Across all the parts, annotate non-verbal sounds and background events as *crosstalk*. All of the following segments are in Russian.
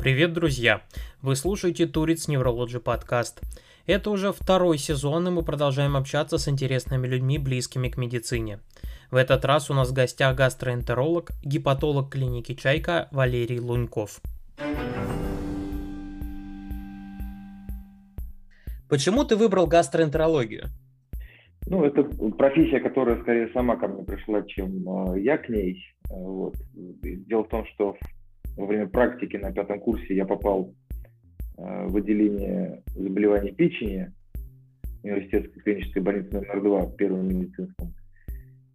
Привет, друзья! Вы слушаете Туриц Неврологи подкаст. Это уже второй сезон, и мы продолжаем общаться с интересными людьми, близкими к медицине. В этот раз у нас в гостях гастроэнтеролог, гепатолог клиники «Чайка» Валерий Луньков. Почему ты выбрал гастроэнтерологию? Ну, это профессия, которая скорее сама ко мне пришла, чем э, я к ней. Э, вот. Дело в том, что во время практики на пятом курсе я попал э, в отделение заболеваний печени университетской клинической больницы номер два, первом медицинском.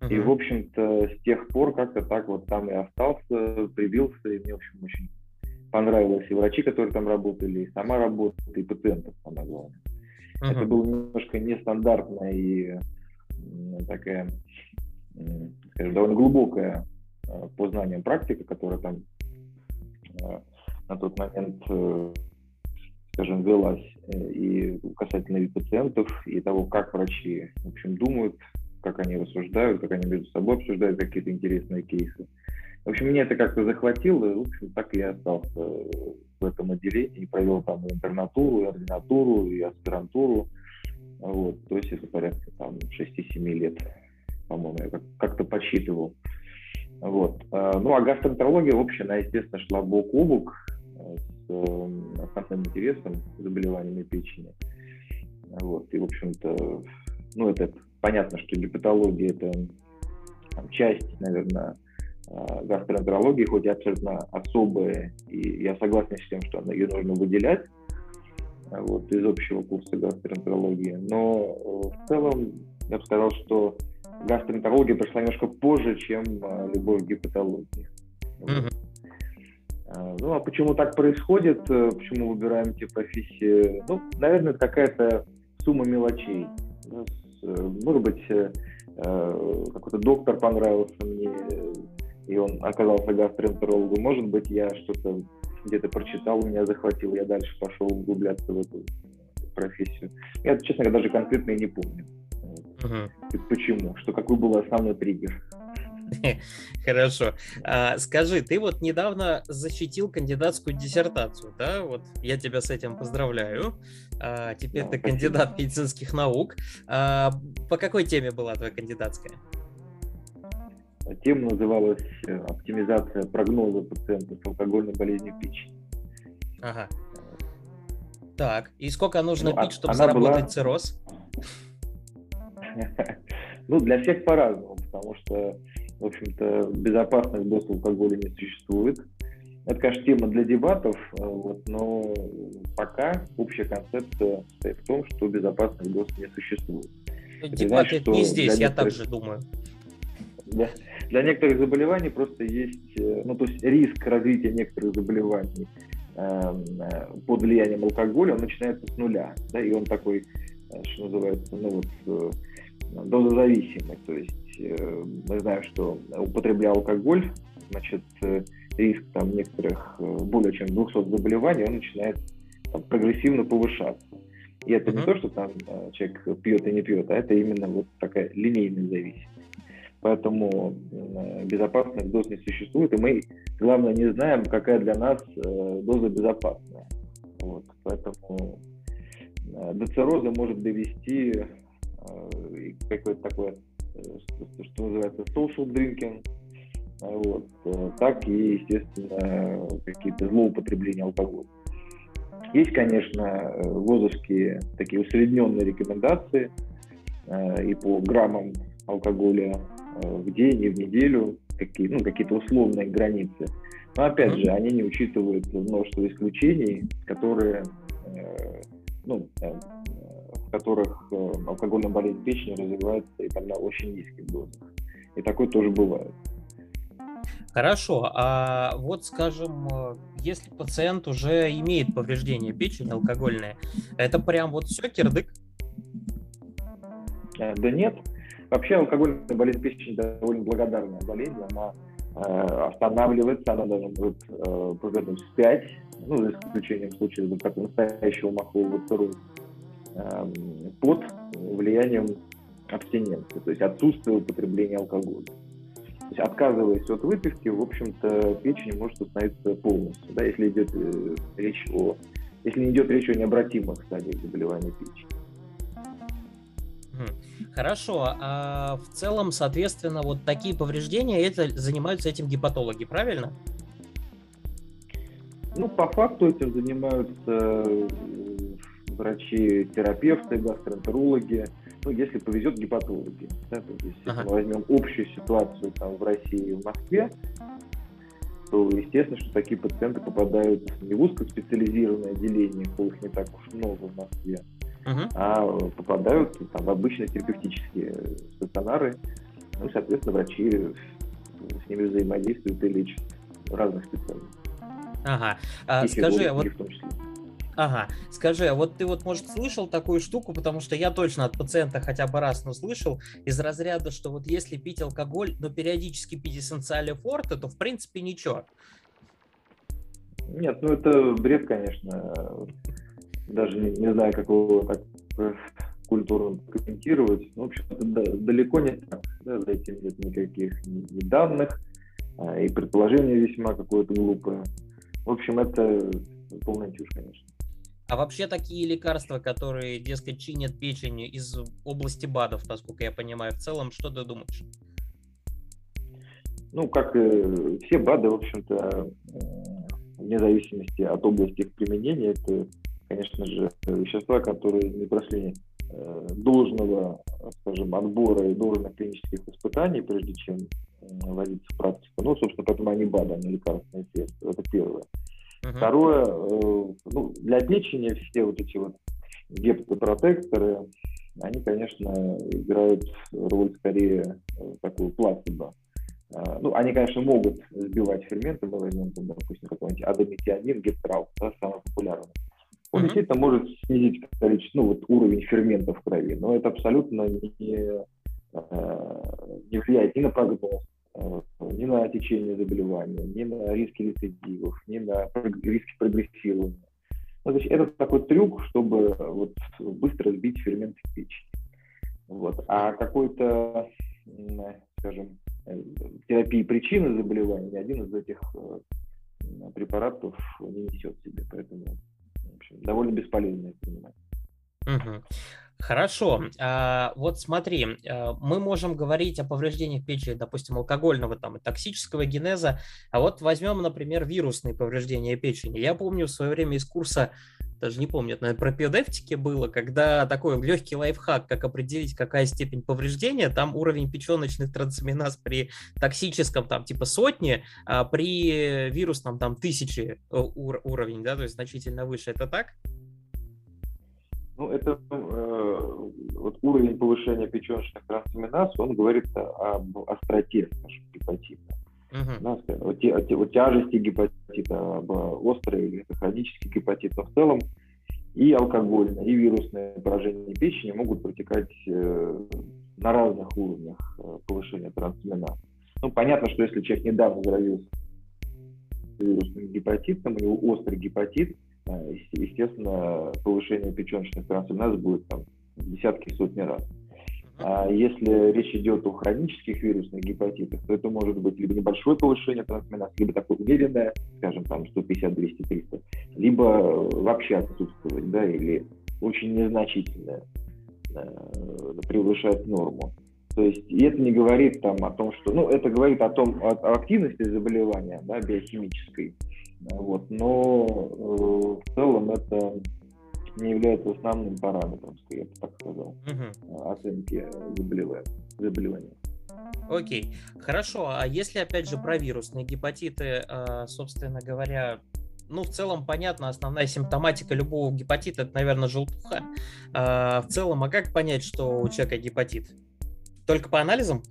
Uh-huh. И, в общем-то, с тех пор как-то так вот там и остался, прибился, и мне, в общем, очень понравилось и врачи, которые там работали, и сама работа, и пациентов, самое главное. Uh-huh. Это было немножко нестандартная и такая, скажем, довольно глубокая э, по знаниям практика, которая там на тот момент, э, скажем, велась и касательно пациентов, и того, как врачи, в общем, думают, как они рассуждают, как они между собой обсуждают какие-то интересные кейсы. В общем, меня это как-то захватило, и, в общем, так я остался в этом отделении, провел там и интернатуру, и ординатуру, и аспирантуру. Вот, то есть это порядка там 6-7 лет, по-моему, я как-то подсчитывал. Вот. А, ну, а гастроэнтерология, в общем, она, естественно, шла бок о бок э, с э, основным интересом заболеваниями печени. Вот. И, в общем-то, ну, это понятно, что гепатология – это там, часть, наверное, гастроэнтерологии, хоть и абсолютно особая, и я согласен с тем, что ее нужно выделять вот, из общего курса гастроэнтерологии. Но э, в целом я бы сказал, что гастроэнтерология пришла немножко позже, чем а, любовь к гепатологии. Mm-hmm. Ну, а почему так происходит, э, почему выбираем эти профессии? Ну, наверное, это какая-то сумма мелочей. Э, может быть, какой-то доктор понравился мне, и он оказался гастроэнтерологом. Может быть, я что-то где-то прочитал, меня захватил, я дальше пошел углубляться в эту профессию. Я, честно говоря, даже конкретно и не помню. Uh-huh. Почему? Что какой был основной триггер? *laughs* Хорошо. А, скажи, ты вот недавно защитил кандидатскую диссертацию, да? Вот я тебя с этим поздравляю. А, теперь да, ты спасибо. кандидат медицинских наук. А, по какой теме была твоя кандидатская? Тема называлась э, «Оптимизация прогноза пациента с алкогольной болезнью печени». Ага. Так, и сколько нужно ну, пить, чтобы заработать была... цирроз? *laughs* Ну, для всех по-разному, потому что, в общем-то, безопасных доз алкоголя не существует. Это, конечно, тема для дебатов, э, вот, но пока общая концепция стоит в том, что безопасных доз не существует. Дебаты это не здесь, я также думаю для, для некоторых заболеваний просто есть, э, ну, то есть риск развития некоторых заболеваний эм, э, под влиянием алкоголя, он начинается с нуля, да, и он такой, э, что называется, ну вот, дозозависимый, то есть э, мы знаем, что употребляя алкоголь, значит, э, риск там некоторых э, более чем 200 заболеваний, он начинает там, прогрессивно повышаться. И это не то, что там человек пьет и не пьет, а это именно вот такая линейная зависимость. Поэтому безопасных доз не существует, и мы, главное, не знаем, какая для нас доза безопасная. Вот, поэтому до цирроза может довести какое-то такое, что называется, social drinking, вот, так и, естественно, какие-то злоупотребления алкоголя. Есть, конечно, ВОЗовские такие усредненные рекомендации и по граммам алкоголя Э, в день и в неделю, какие, ну, какие-то условные границы. Но опять же, они не учитывают множество исключений, которые, э, ну, э, которых э, алкогольная болезнь печени развивается и там на очень низких дозах. И такое тоже бывает. Хорошо, а вот, скажем, э, если пациент уже имеет повреждение печени алкогольное, это прям вот все кирдык? Э, да нет, Вообще алкогольная болезнь печени довольно благодарная болезнь, она э, останавливается, она даже может э, повернуть вспять, ну, за исключением случаев вот такого настоящего махового цирроза, под влиянием абстиненции, то есть отсутствие употребления алкоголя. То есть, отказываясь от выпивки, в общем-то, печень может остановиться полностью, да, если идет э, речь о если не идет речь о необратимых стадиях заболевания печени. Хорошо. А в целом, соответственно, вот такие повреждения, это занимаются этим гепатологи, правильно? Ну, по факту этим занимаются врачи-терапевты, гастроэнтерологи, ну, если повезет, гепатологи. Да, то есть, если ага. мы возьмем общую ситуацию там, в России и в Москве, то естественно, что такие пациенты попадают не в узкоспециализированное отделение, их не так уж много в Москве, uh-huh. а попадают там, в обычные терапевтические стационары, ну, соответственно, врачи с ними взаимодействуют и лечат разных специальностей. Ага. А, скажи, вот... В том числе. Ага, скажи, а вот ты вот, может, слышал такую штуку, потому что я точно от пациента хотя бы раз, но слышал, из разряда, что вот если пить алкоголь, но периодически пить эссенциали форте, то в принципе ничего. Нет, ну это бред, конечно. Даже не, не знаю, как его так культурно комментировать. Ну, в общем, это далеко не так. Да, за этим нет никаких ни данных, а, и предположение весьма какое-то глупое. В общем, это полная чушь, конечно. А вообще такие лекарства, которые, дескать, чинят печень из области БАДов, насколько я понимаю, в целом, что ты думаешь? Ну, как и все БАДы, в общем-то, вне зависимости от области их применения, это, конечно же, вещества, которые не прошли э, должного, скажем, отбора и должных клинических испытаний, прежде чем вводиться в практику. Ну, собственно, поэтому они БАДы, а не лекарственные средства. Это первое. Uh-huh. Второе, э, ну, для печени все вот эти вот гептопротекторы, они, конечно, играют роль скорее э, такую плацебо. А, ну, они, конечно, могут сбивать ферменты, мы возьмем, там, допустим, какой-нибудь адомитианин, гептрал, да, самый популярный. Он uh-huh. действительно может снизить количество, ну, вот уровень ферментов в крови, но это абсолютно не, э, не влияет ни на прогноз, Э, ни на течение заболевания, ни на риски рецидивов, ни на риски прогрессирования. Ну, то это такой трюк, чтобы вот быстро сбить ферменты печени. Вот. А какой-то, скажем, э, терапии причины заболевания ни один из этих э, препаратов не несет себе. Поэтому в общем, довольно бесполезно их принимать. Угу. Хорошо. А, вот смотри, а, мы можем говорить о повреждениях печени, допустим, алкогольного там и токсического генеза, а вот возьмем, например, вирусные повреждения печени. Я помню в свое время из курса, даже не помню, наверное, про педевтики было, когда такой легкий лайфхак, как определить, какая степень повреждения, там уровень печеночных трансаминаз при токсическом там типа сотни, а при вирусном там тысячи э, ур- уровень, да, то есть значительно выше. Это так? Ну, это э, вот уровень повышения печеночных трансаминаз, он говорит об остроте скажем, гепатита. Uh-huh. Да, о, те, о, те, о тяжести гепатита, об острой или хронический гепатит. Но в целом и алкогольное, и вирусное поражение печени могут протекать э, на разных уровнях э, повышения трансаминаз. Ну, понятно, что если человек недавно заразился вирусным гепатитом, у него острый гепатит, естественно, повышение печеночных трансаминаз будет там десятки, сотни раз. А если речь идет о хронических вирусных гепатитах, то это может быть либо небольшое повышение трансаминаз, либо такое умеренное, скажем, там 150, 200, 300, либо вообще отсутствовать, да, или очень незначительное, э, превышать норму. То есть и это не говорит там о том, что, ну, это говорит о том, о, о активности заболевания, да, биохимической, вот, но э, в целом это не является основным параметром, я бы так сказал, угу. оценки заболевания. заболевания. Окей, хорошо. А если опять же про вирусные гепатиты, э, собственно говоря, ну, в целом, понятно, основная симптоматика любого гепатита это, наверное, желтуха. А, в целом, а как понять, что у человека гепатит? Только по анализам?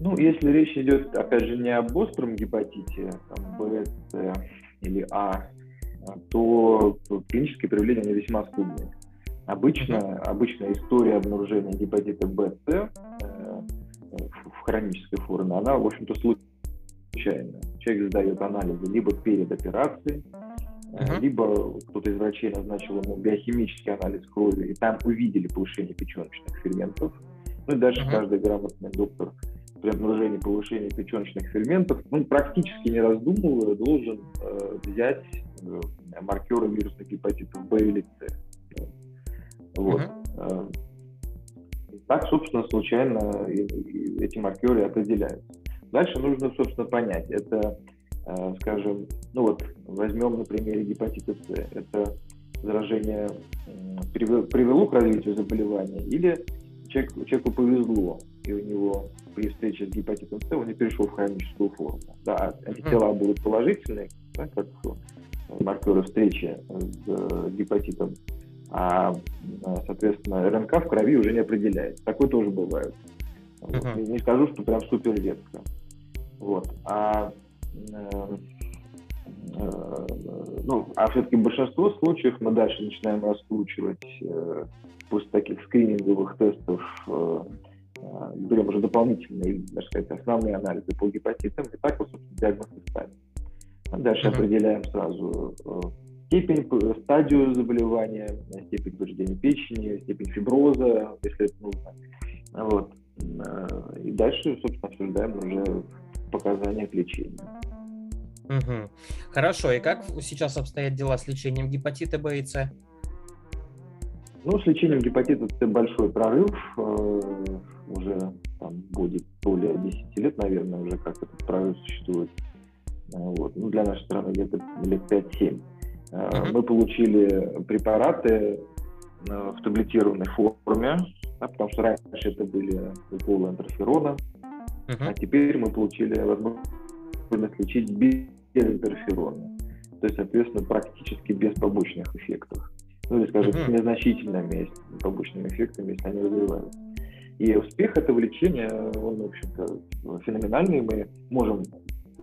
Ну, если речь идет, опять же, не об остром гепатите, там, Б, С или А, то клинические проявления они весьма скудные. Обычно, обычная история обнаружения гепатита Б, С э, в хронической форме, она, в общем-то, случайная. Человек сдает анализы либо перед операцией, uh-huh. либо кто-то из врачей назначил ему биохимический анализ крови, и там увидели повышение печеночных ферментов, Ну и дальше uh-huh. каждый грамотный доктор при обнаружении повышения печеночных ферментов, он практически не раздумывая должен э, взять э, маркеры вирусных гепатитов Б или С. Вот. Uh-huh. Так, собственно, случайно эти маркеры определяются. Дальше нужно, собственно, понять, это, э, скажем, ну вот, возьмем на примере гепатита С, это заражение привело к развитию заболевания или человек, человеку повезло, и у него при встрече с гепатитом С он не перешел в хроническую форму. Да, антитела будут положительные, да, как маркеры встречи с э, гепатитом, а, соответственно, РНК в крови уже не определяется. Такое тоже бывает. Uh-huh. Не, не скажу, что прям супер редко. Вот. А, э, э, ну, а все-таки большинство случаев мы дальше начинаем раскручивать э, после таких скрининговых тестов э, э, берем уже дополнительные, так сказать, основные анализы по гепатитам, и так, вот, собственно, диагноз и ставим. А дальше uh-huh. определяем сразу э, степень, стадию заболевания, степень повреждения печени, степень фиброза, если это нужно. Вот. И дальше, собственно, обсуждаем уже показания к лечению. Угу. Хорошо, и как сейчас обстоят дела с лечением гепатита Б и С? Ну, с лечением гепатита С большой прорыв. Э, уже там, будет более 10 лет, наверное, уже как этот прорыв существует. Э, вот. Ну, для нашей страны где-то лет 5-7. Uh-huh. Мы получили препараты в таблетированной форме, да, потому что раньше это были уколы интерферона, uh-huh. а теперь мы получили возможность лечить без интерферона. То есть, соответственно, практически без побочных эффектов ну или, скажем, с незначительными побочными эффектами, если они развиваются. И успех этого лечения, он, в общем-то, феноменальный. Мы можем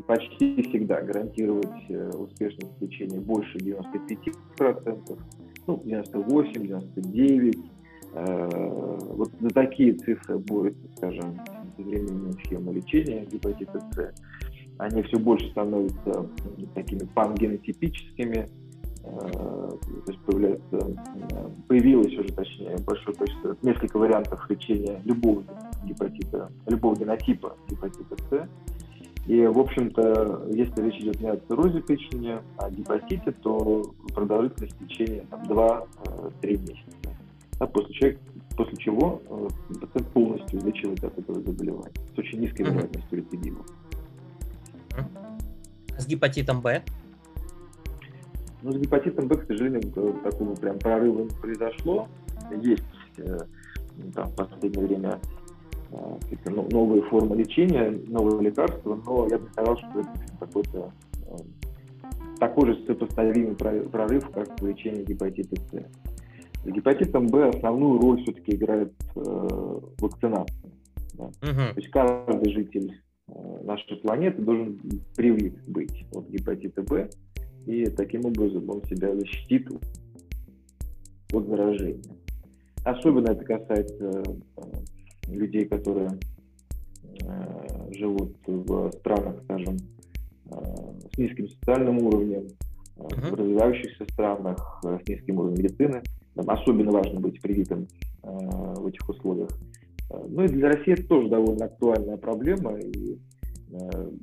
почти всегда гарантировать э, успешность лечения больше 95%, ну, 98, 99. Э, вот за такие цифры будет, скажем, современная схема лечения гепатита С. Они все больше становятся такими пангенотипическими, то есть появляется, э, появилось уже, точнее, большое количество, несколько вариантов лечения любого гепатита, любого генотипа гепатита С. И, в общем-то, если речь идет не о циррозе печени, а о гепатите, то продолжительность лечения там, 2-3 э, месяца. А после, человека, после чего пациент полностью излечивается от этого заболевания с очень низкой вероятностью рецидива. С гепатитом Б но ну, с гепатитом Б, к сожалению, такого прям прорыва не произошло. Есть э, там, в последнее время э, новые формы лечения, новые лекарства, но я бы сказал, что это какой-то э, такой же сопоставимый прорыв, как в лечении гепатита С. С гепатитом Б основную роль все-таки играет э, вакцинация. Да? Uh-huh. То есть каждый житель нашей планеты должен привит быть от гепатита Б и таким образом он себя защитит от заражения. Особенно это касается э, людей, которые э, живут в странах, скажем, э, с низким социальным уровнем, uh-huh. в развивающихся странах с низким уровнем медицины. Там особенно важно быть привитым в этих условиях. Ну и для России это тоже довольно актуальная проблема. И,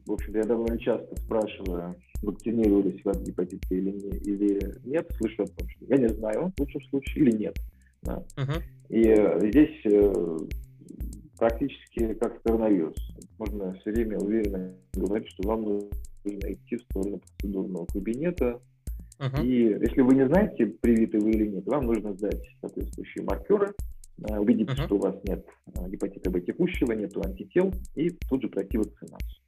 в общем я довольно часто спрашиваю вакцинировались от гепатита или, не, или нет, слышу о том, что я не знаю, в лучшем случае, или нет. Да. Uh-huh. И э, здесь э, практически как коронавирус. Можно все время уверенно говорить, что вам нужно идти в сторону процедурного кабинета. Uh-huh. И если вы не знаете, привиты вы или нет, вам нужно сдать соответствующие маркеры, э, убедиться, uh-huh. что у вас нет э, гепатита Б текущего, нет антител, и тут же пройти вакцинацию.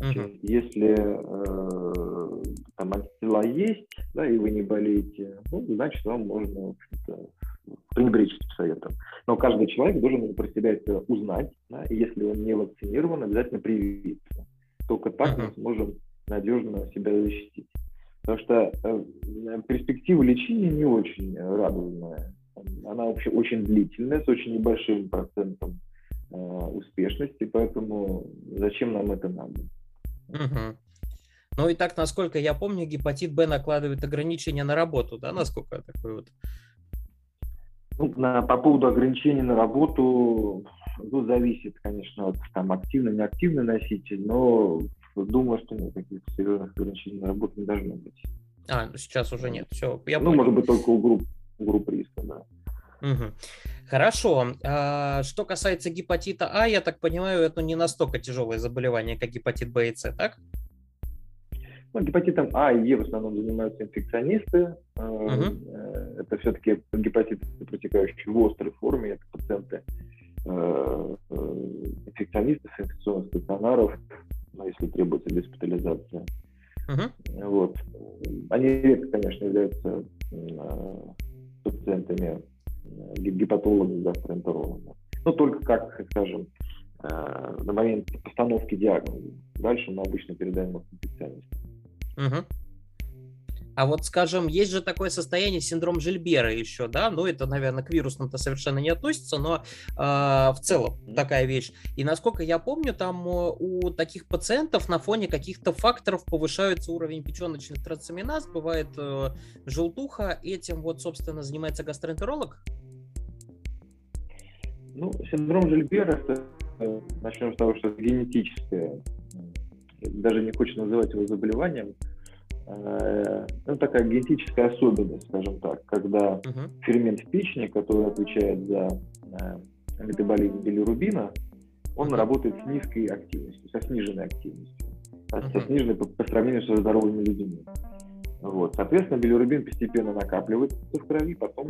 Uh-huh. Если э, там антитела есть, да, и вы не болеете, ну, значит, вам можно, в общем-то, пренебречь этим советом. Но каждый человек должен про себя это узнать, да, и если он не вакцинирован, обязательно привиться. Только так uh-huh. мы сможем надежно себя защитить. Потому что э, перспектива лечения не очень радужная. Она вообще очень длительная, с очень небольшим процентом э, успешности, поэтому зачем нам это надо? Угу. Ну и так, насколько я помню, гепатит Б накладывает ограничения на работу, да, насколько я такой вот? Ну, на, по поводу ограничений на работу, тут зависит, конечно, от там активно, неактивный носитель, но думаю, что нет, каких-то серьезных ограничений на работу не должно быть. А, ну сейчас уже нет, все, я Ну, понял. может быть, только у групп, у групп риска, да. Мгм. Хорошо. А, что касается гепатита А, я так понимаю, это не настолько тяжелое заболевание, как гепатит Б и С, так? Ну, гепатитом А и Е в основном занимаются инфекционисты. Э, Это все-таки гепатиты, протекающие в острой форме, это пациенты э, э, инфекционистов, инфекционных стационаров, ну, если требуется госпитализация. Мгм. Вот. Они редко, конечно, являются пациентами э, гепатологов, гастроэнтерологов. Но только как, скажем, э, на момент постановки диагноза. Дальше мы обычно передаем их инфекционистам. Мгм. А вот, скажем, есть же такое состояние, синдром Жильбера еще, да, ну это, наверное, к вирусным-то совершенно не относится, но а, в целом такая вещь. И насколько я помню, там э, у таких пациентов на фоне каких-то факторов повышается уровень печеночных трансаминаз, бывает э, желтуха, этим вот, собственно, занимается гастроэнтеролог. Ну, синдром Жильбера, это, э, начнем с того, что это генетическое, м, даже не хочется называть его заболеванием, э, ну, такая генетическая особенность, скажем так, когда Мгм. фермент в печени, который отвечает за э, метаболизм билирубина, он Мгм. работает с низкой активностью, со сниженной активностью, а со сниженной по, по сравнению со здоровыми людьми. Вот. Соответственно, билирубин постепенно накапливается в крови, потом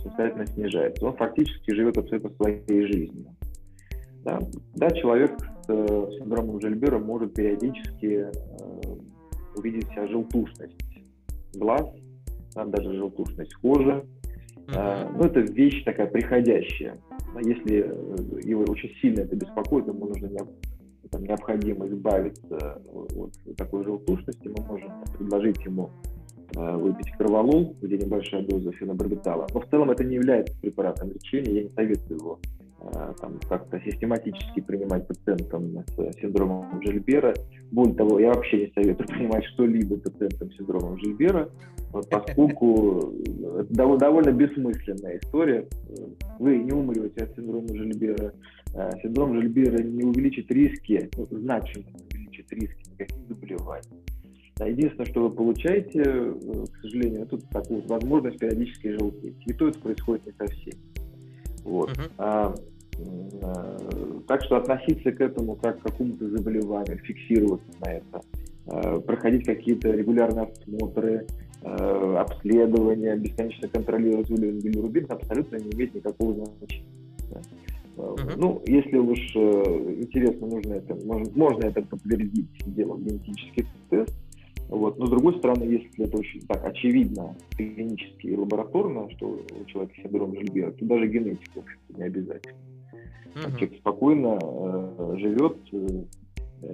самостоятельно снижается. Он фактически живет абсолютно своей жизнью. Да, да человек с э, синдромом Жильбера может периодически э, увидеть себя желтушность глаз, да, даже желтушность кожи, Мгм. Ну, это вещь такая приходящая. А Если э, его очень сильно это беспокоит, ему нужно необ- там, необходимо избавиться от такой желтушности, мы можем предложить ему э, выпить кроволол, где небольшая доза фенобарбитала. Но в целом это не является препаратом лечения, я не советую его э, там, как-то систематически принимать пациентам с синдромом Жильбера. Более того, я вообще не советую *laughs* принимать что-либо пациентам с синдромом Жильбера, поскольку это дов- довольно бессмысленная история. Вы не умрете от синдрома Жильбера. Э, Синдром Жильбера не увеличит риски, ну, значимо увеличит риски никаких заболеваний. Да, Единственное, что вы получаете, э, к сожалению, это такую вот возможность периодически желтеть. И то это происходит не со всеми. Вот. Мгм. А, а, так что относиться к этому как к какому-то заболеванию, фиксироваться на это, а, проходить какие-то регулярные осмотры, а, обследования, бесконечно контролировать уровень билирубина абсолютно не имеет никакого значения. А, Мгм. Ну, если уж э, интересно, нужно это, можно, можно это подтвердить, сделав генетический тест, вот. Но с другой стороны, если это очень так очевидно клинически и лабораторно, что у человека синдром Жильбера, то даже генетика, в общем-то, не обязательно. Мгм. Человек спокойно э, живет. э,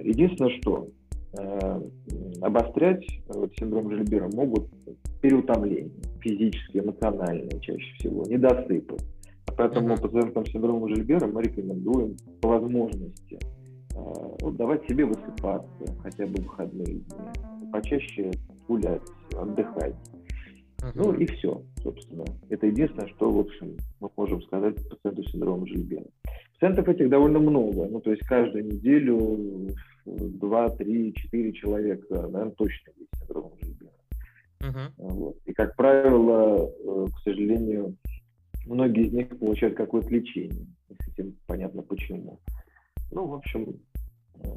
Единственное, что э, обострять вот, синдром Жильбера могут переутомления физические, эмоциональные чаще всего, недосыпы. Поэтому Мгм. пациентам с синдромом Жильбера мы рекомендуем по возможности э, вот, давать себе высыпаться хотя бы в выходные дни, почаще гулять, отдыхать. Ну Мгм. и все, собственно. Это единственное, что, в общем, мы можем сказать пациенту с синдромом Жильбера. Пациентов этих довольно много. Ну, то есть каждую неделю два, три, четыре человека, наверное, точно есть с синдромом Жильбера. Мгм. Вот. И, как правило, э, к сожалению, многие из них получают какое-то лечение. С этим понятно почему. Ну, в общем, э,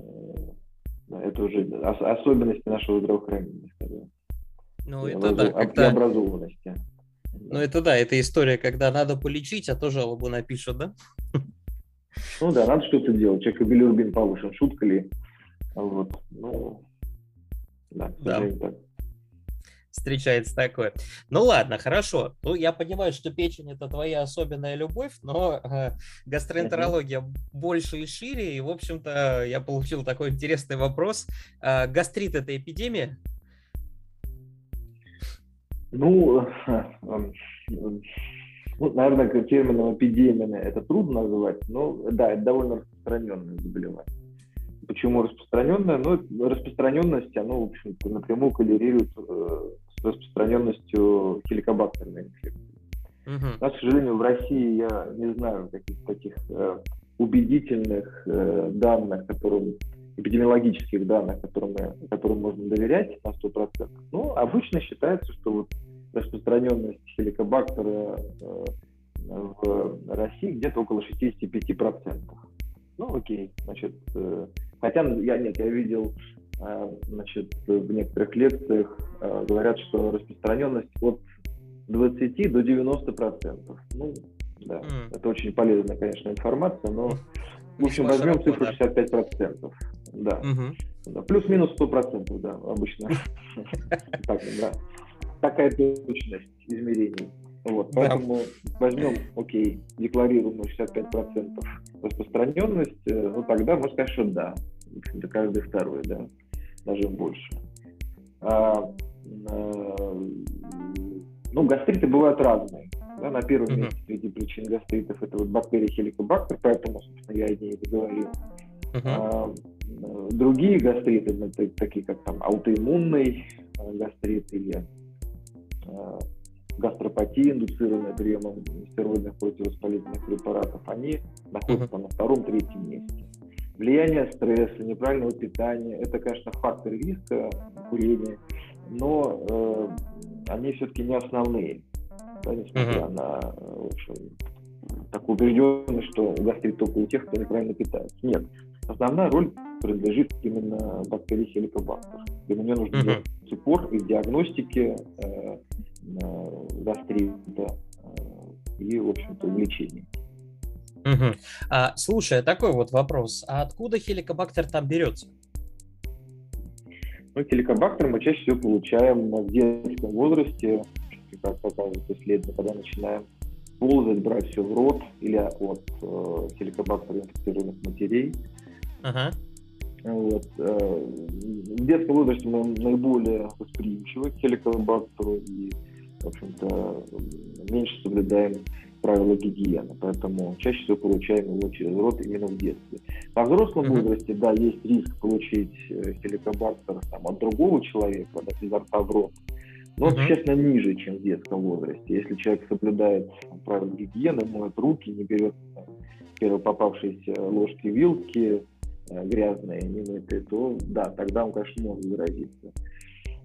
это уже ос- особенности нашего здравоохранения, скажем. Ну, и это да, образу- и когда... образованности. Ну, это да, это история, когда надо полечить, а то жалобу напишут, да? Ну да, надо что-то делать. Человек билирубин повышен, шутка ли? Вот. Ну, да, Да. так. Встречается такое. Ну ладно, хорошо. Ну, я понимаю, что печень это твоя особенная любовь, но э, гастроэнтерология больше и шире. И, в общем-то, я получил такой интересный вопрос. А, гастрит это эпидемия? Ну, эм, ну, наверное, термином эпидемия это трудно называть, но да, это довольно распространенное заболевание. Почему распространенное? Ну, распространенность, оно, в общем-то, напрямую коррелирует э, с распространенностью хеликобактерной инфекции. Мгм. У нас, к сожалению, в России я не знаю каких-то таких э, убедительных э, данных, которым эпидемиологических данных, которым, мы, которым можно доверять на 100%. Ну, обычно считается, что вот распространенность хеликобактера э, в России где-то около 65%. Ну, окей, значит, э, хотя я нет, я видел, э, значит, в некоторых лекциях э, говорят, что распространенность от 20 до 90 процентов. Ну, да, mm. это очень полезная, конечно, информация, но, в общем, возьмем цифру 65 процентов. Да. Mm-hmm. да. Плюс-минус 100 процентов, да, обычно. *laughs* Так, да. Такая точность измерений. Вот, поэтому да. возьмем, окей, декларируем 65% распространенность, э, ну тогда можно сказать, что да. Общем-то, каждый второй, да, даже больше. А, а, ну, гастриты бывают разные. Да, на первом uh-huh. месте среди причин гастритов это вот бактерия хеликобактер, поэтому, собственно, я о ней и говорил. Uh-huh. А, другие гастриты, ну, такие как там аутоиммунный э, гастрит или гастропатия, индуцированная приемом стероидных противовоспалительных препаратов, они находятся uh-huh. на втором-третьем месте. Влияние стресса, неправильного питания – это, конечно, факторы риска курения, но э, они все-таки не основные, да, несмотря uh-huh. на в общем, такую убежденность, что гастрит только у тех, кто неправильно питается. Нет, основная роль принадлежит именно бактерии хеликобактер. И нее нужно uh-huh. делать упор и в диагностике э, гастрита э, и, в общем-то, увлечений. Угу. А, слушай, такой вот вопрос. А откуда хеликобактер там берется? Ну, хеликобактер мы чаще всего получаем в детском возрасте, как показывает исследование, когда начинаем ползать, брать все в рот или от э, хеликобактера инфицированных матерей. Ага. Вот. Э, в детском возрасте мы наиболее восприимчивы к хеликобактеру и в общем-то, меньше соблюдаем правила гигиены, поэтому чаще всего получаем его через рот именно в детстве. Во взрослом mm-hmm. возрасте, да, есть риск получить э, хеликобактер там, от другого человека, да, изо рта в рот, но, mm-hmm. честно, ниже, чем в детском возрасте. Если человек соблюдает правила гигиены, моет руки, не берет первые попавшиеся ложки, вилки, э, грязные, немытые, то да, тогда он, конечно, может заразиться.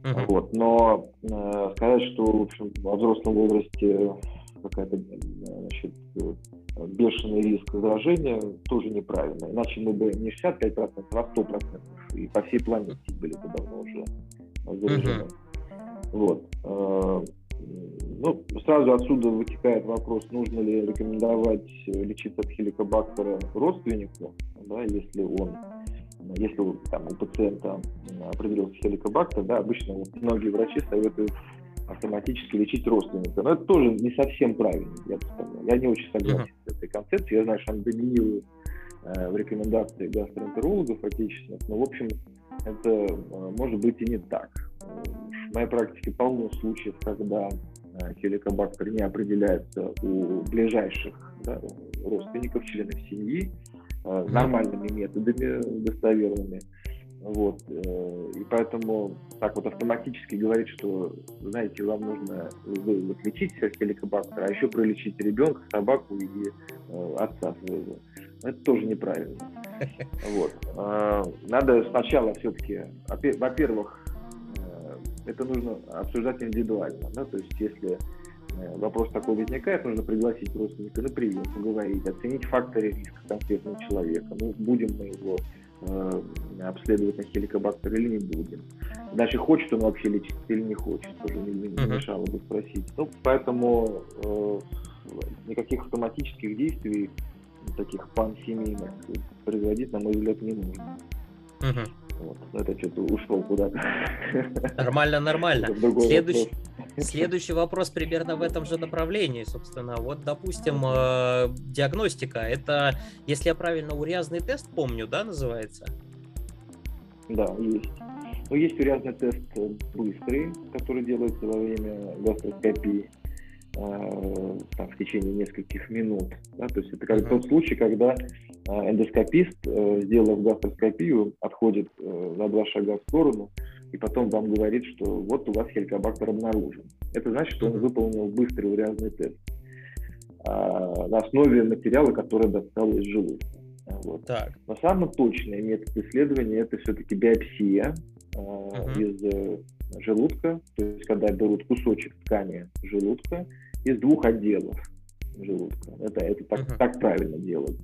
Uh-huh. Вот. Но э, сказать, что в общем, во взрослом возрасте какая-то значит, бешеный риск заражения тоже неправильно. Иначе мы бы не 65%, а 100%. И по всей планете были бы давно уже заражены. Uh-huh. Вот. Э, ну, сразу отсюда вытекает вопрос, нужно ли рекомендовать лечиться от хеликобактера родственнику, да, если он если там, у пациента определился хеликобактер, да, обычно вот, многие врачи советуют автоматически лечить родственника. Но это тоже не совсем правильно, я бы сказал. Я не очень согласен uh-huh. с этой концепцией. Я знаю, что она доминирует э, в рекомендации гастроэнтерологов отечественных, но, в общем, это э, может быть и не так. В моей практике полно случаев, когда э, хеликобактер не определяется у ближайших да, родственников, членов семьи, Э, нормальными методами достоверными. Вот. Э, и поэтому так вот автоматически говорить, что, знаете, вам нужно вы, вот, лечить хеликобактер, а еще пролечить ребенка, собаку и э, отца своего. Это тоже неправильно. *laughs* Вот. Э, надо сначала все-таки, во-первых, это нужно обсуждать индивидуально. Да? То есть если Э, вопрос такой возникает, нужно пригласить родственника на прием, поговорить, оценить факторы риска конкретного человека. Ну, будем мы его э, обследовать на хеликобактер или не будем. Дальше хочет он вообще лечиться или не хочет, тоже не, не мешало бы спросить. Ну, поэтому э, никаких автоматических действий, таких пансемейных, производить, на мой взгляд, не нужно. Угу. Вот. Это что-то ушел куда-то. Нормально, нормально. Следующий, следующий вопрос примерно в этом же направлении, собственно. Вот, допустим, э, диагностика. Это, если я правильно, урязный тест помню, да, называется? Да, есть. Ну, есть урязный тест быстрый, который делается во время гастроскопии. Э, там, в течение нескольких минут. Да? То есть это как uh-huh. тот случай, когда э, эндоскопист, э, сделав гастроскопию, отходит на два шага в сторону и потом вам говорит, что вот у вас хеликобактер обнаружен. Это значит, что он выполнил быстрый урязный тест на основе материала, который достал из желудка. Вот. Так. Но самый точный метод исследования это все-таки биопсия uh-huh. из желудка, то есть когда берут кусочек ткани желудка из двух отделов желудка. Это, это так, uh-huh. так правильно делать.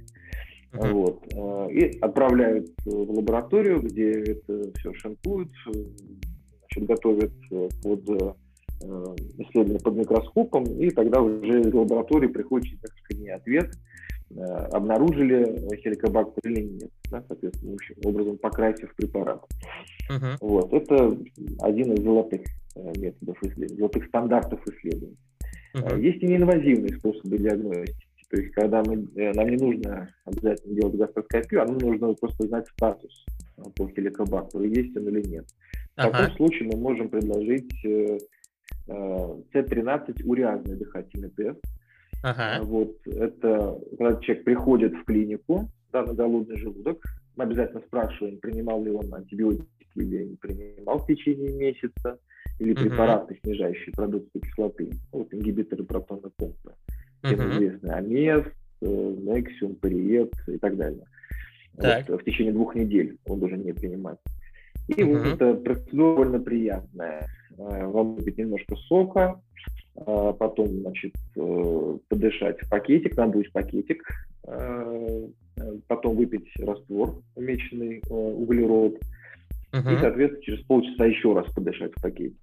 Uh-huh. Вот. Э, и отправляют в лабораторию, где это все шинкуют, значит, готовят под исследование под микроскопом, и тогда уже из лаборатории приходит через несколько дней ответ, Э, обнаружили хеликобактер или нет, да, соответственно, образом покрасив препарат. Uh-huh. Вот, это один из золотых э, методов исследования, золотых стандартов исследований. Uh-huh. Есть и неинвазивные способы диагностики. То есть, когда мы, нам не нужно обязательно делать гастроскопию, а нам нужно просто знать статус по хеликобактеру, есть он или нет. В uh-huh. таком случае мы можем предложить С13 уреазный дыхательный тест, Ага. Вот это когда человек приходит в клинику да, на голодный желудок, мы обязательно спрашиваем, принимал ли он антибиотики или не принимал в течение месяца, или препараты, uh снижающие продукцию кислоты, вот ингибиторы протонной помпы, всем uh известные Амес, э, Нексиум, Париет и так далее. Так. Вот, в течение двух недель он должен не принимать. И uh вот эта процедура довольно приятная. Э, вам будет немножко сока, а, потом, значит, э, подышать в пакетик, надуть пакетик, э, потом выпить раствор, умеченный э, углерод, uh-huh. и, соответственно, через полчаса еще раз подышать в пакетик.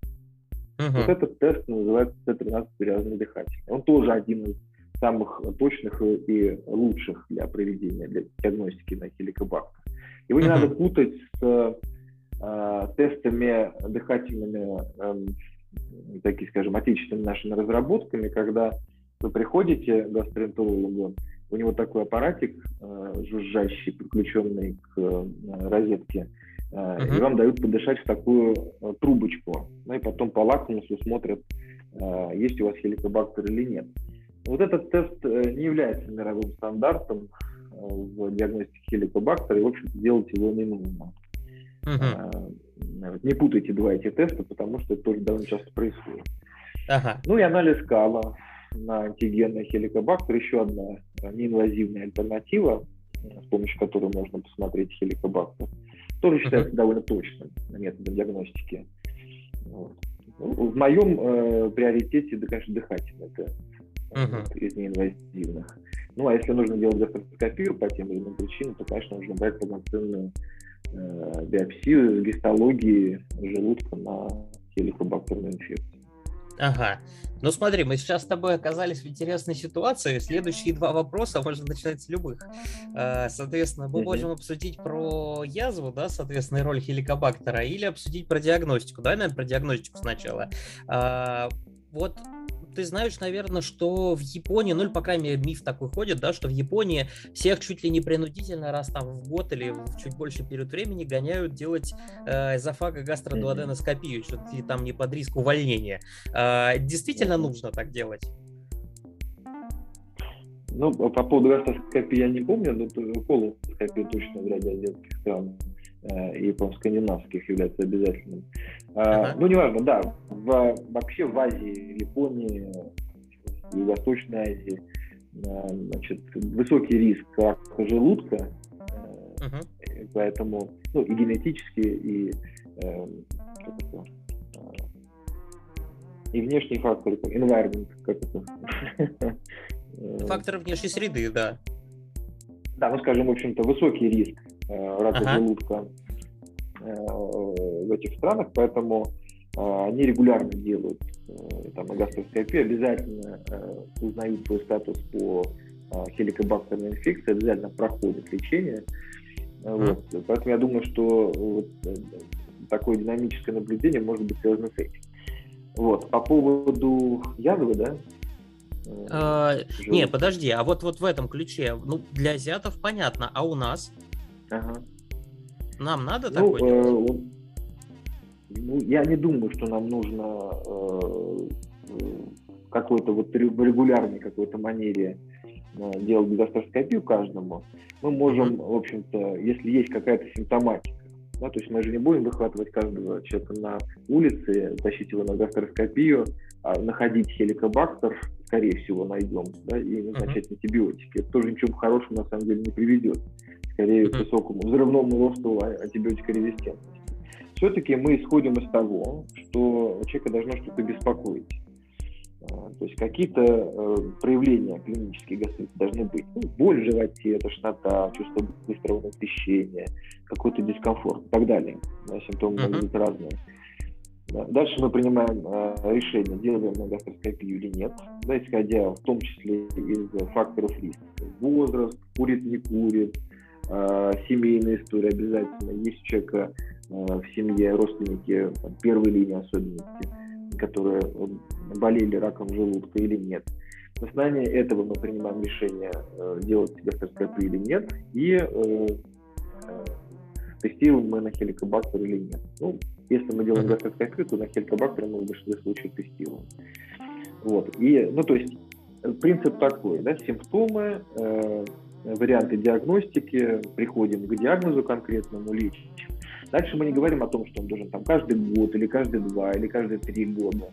Uh-huh. Вот этот тест называется Т-13 перевязанный дыхательный. Он тоже один из самых точных и лучших для проведения, для диагностики на хеликобактер. Его uh-huh. не надо путать с э, тестами дыхательными э, такие, скажем, отечественными нашими разработками, когда вы приходите к гастроэнтерологу, у него такой аппаратик э, жужжащий, подключенный к э, розетке, uh-huh. и вам дают подышать в такую э, трубочку. Ну и потом по лакмусу смотрят, э, есть у вас хеликобактер или нет. Вот этот тест не является мировым стандартом в диагностике хеликобактера, и, в общем-то, делать его не нужно. Uh-huh. Не путайте два эти теста, потому что это тоже довольно часто происходит. Ага. Ну и анализ кала на антигенный хеликобактер, еще одна неинвазивная альтернатива, с помощью которой можно посмотреть хеликобактер, тоже считается uh-huh. довольно точным методом диагностики. Вот. Ну, в моем э, приоритете, да, конечно, дыхательный тест uh-huh. из неинвазивных. Ну, а если нужно делать гастроскопию по тем или иным причинам, то, конечно, нужно брать полноценную э, биопсию гистологии желудка на хеликобактерную инфекцию. Ага. Ну смотри, мы сейчас с тобой оказались в интересной ситуации. Следующие два вопроса можно начинать с любых. Э, соответственно, мы можем обсудить про язву, да, соответственно, роль хеликобактера, или обсудить про диагностику. Давай, наверное, про диагностику сначала. А, вот ты знаешь, наверное, что в Японии, ну или, по крайней мере, миф такой ходит, да, что в Японии всех чуть ли не принудительно раз там в год или в чуть больше период времени гоняют делать э, эзофагогастродуоденоскопию, что ты там не под риск увольнения. Э, действительно нужно так делать? Ну, по поводу гастроскопии я не помню, но колоноскопия точно в ряде азиатских стран Э, и, по скандинавских является обязательным. Uh-huh. Ну, неважно, да, в, вообще в Азии, Японии, и Восточной Азии, э, значит, высокий риск рака желудка, uh-huh. поэтому, ну, и генетически, и, это, и внешние факторы, environment, как это? Факторы внешней среды, да. Да, ну, скажем, в общем-то, высокий риск Э, рака ага. желудка э, в этих странах, поэтому э, они регулярно делают там гастроскопию, обязательно узнают свой статус по хеликобактерной инфекции, обязательно проходят лечение. Вот. Поэтому я думаю, что вот такое динамическое наблюдение может быть связано с этим. Вот. По поводу язвы, да? А, не, подожди, а вот, вот в этом ключе, ну, для азиатов понятно, а у нас? Ага. Нам надо ну, такой э, ну, я не думаю, что нам нужно э, какой-то вот регулярной какой-то манере э, делать гастроскопию каждому. Мы можем, mm-hmm. в общем-то, если есть какая-то симптоматика, да, то есть мы же не будем выхватывать каждого человека на улице, тащить его на гастроскопию, а находить хеликобактер, скорее всего, найдем, да, и назначать антибиотики. Это тоже ничего хорошего на самом деле не приведет. Скорее к высокому взрывному росту а, антибиотикорезистентности. Все-таки мы исходим из того, что человека должно что-то беспокоить. А, то есть какие-то э, проявления клинические гастрита должны быть. Ну, боль в животе, тошнота, чувство быстрого насыщения, какой-то дискомфорт и так далее. Да, симптомы могут быть разные. Да. Дальше мы принимаем э, решение, делаем мы гастроскопию или нет, да, исходя в том числе из факторов риска. Возраст, курит, не курит, э, семейная история обязательно. Есть у человека э, в семье родственники там, первой линии особенности, которые болели раком желудка или нет. На основании этого мы принимаем решение, э, делать гастроскопию или нет, и э, э, тестируем мы на хеликобактер или нет. Ну, если мы делаем гастроскопию, то на хеликобактер мы в большинстве случаев тестируем. Вот. И, ну, то есть принцип такой, да, симптомы, э, варианты диагностики, приходим к диагнозу конкретному, лечим. Дальше мы не говорим о том, что он должен там каждый год или каждые два или каждые три года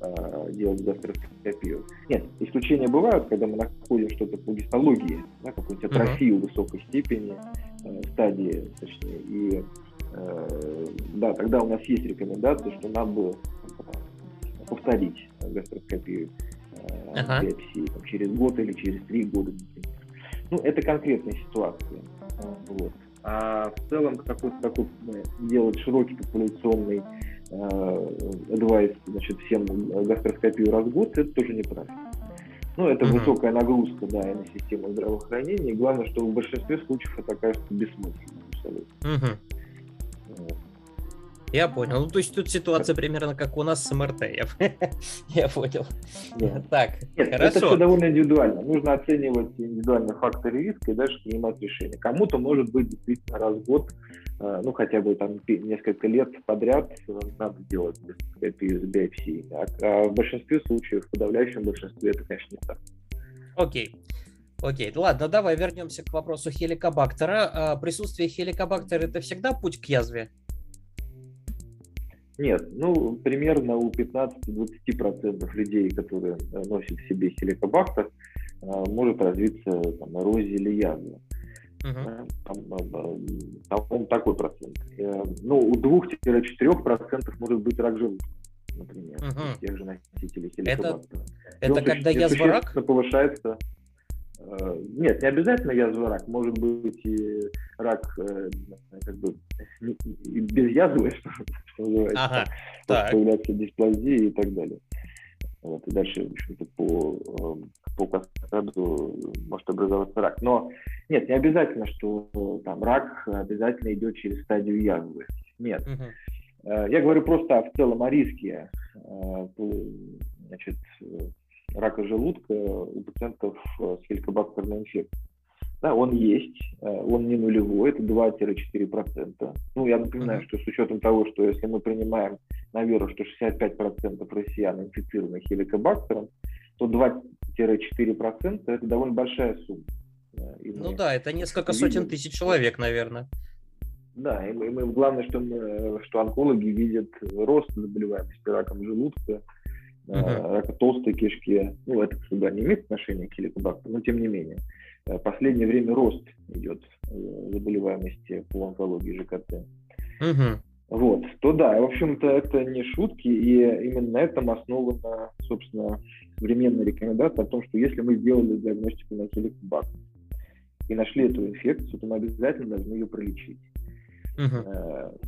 э, делать гастроскопию. Нет, исключения бывают, когда мы находим что-то по гистологии, да, какую-нибудь атрофию uh-huh. высокой степени, э, стадии, точнее, и э, да, тогда у нас есть рекомендация, что надо бы повторить гастроскопию э, uh-huh. биопсии там, через год или через три года, например. Ну, это конкретная ситуация. Вот. А в целом какой-то такой делать широкий популяционный э, адвайс, значит, всем гастроскопию раз в год, это тоже неправильно. Ну, это uh-huh. высокая нагрузка, да, и на систему здравоохранения. И главное, что в большинстве случаев это окажется бессмысленно абсолютно. Uh-huh. Вот. Я понял. Ну, то есть тут ситуация примерно как у нас с МРТ. Я, *laughs* я понял. Да. Так, Нет, хорошо. Это все довольно индивидуально. Нужно оценивать индивидуальные факторы риска и дальше принимать решение. Кому-то может быть действительно раз в год, э, ну, хотя бы там несколько лет подряд надо делать. А, а в большинстве случаев, в подавляющем большинстве, это, конечно, не так. Окей. Окей, ладно, давай вернемся к вопросу хеликобактера. А, присутствие хеликобактера это всегда путь к язве? Нет, ну, примерно у 15-20% людей, которые э, носят в себе хеликобактер, э, может развиться там, эрозия или язва. Uh-huh. Там, там такой процент. Ну, у 2-4% может быть рак желудка, например, uh-huh. тех же носителей хеликобактера. Это, это когда язва рак? повышается нет, не обязательно язва рак, может быть и рак э, как бы без язвы, что, *laughs* что называется, ага, так. появляться дисплазии и так далее. Вот, и дальше, в общем-то, по, э, по каскаду может образоваться рак. Но нет, не обязательно, что там рак обязательно идет через стадию язвы. Нет. Угу. Я говорю просто в целом о риске значит, рака желудка у пациентов э, с хеликобактерной инфекцией. Да, он есть, э, он не нулевой, это 2-4%. Ну, я напоминаю, mm-hmm. что с учетом того, что если мы принимаем на веру, что 65% россиян инфицированы хеликобактером, то 2-4% это довольно большая сумма. И ну да, это несколько видим, сотен тысяч человек, наверное. Да, и мы, и мы главное, что, мы, что онкологи видят рост заболеваемости раком желудка, uh-huh. рака толстой кишки. Ну, это сюда не имеет отношения к хеликобактеру, но тем не менее. В э, последнее время рост идет э, заболеваемости по онкологии ЖКТ. Uh-huh. Вот, то да, в общем-то, это не шутки, и именно на этом основана, собственно, современная рекомендация о том, что если мы сделали диагностику на хеликобактер и нашли эту инфекцию, то мы обязательно должны ее пролечить. Uh-huh.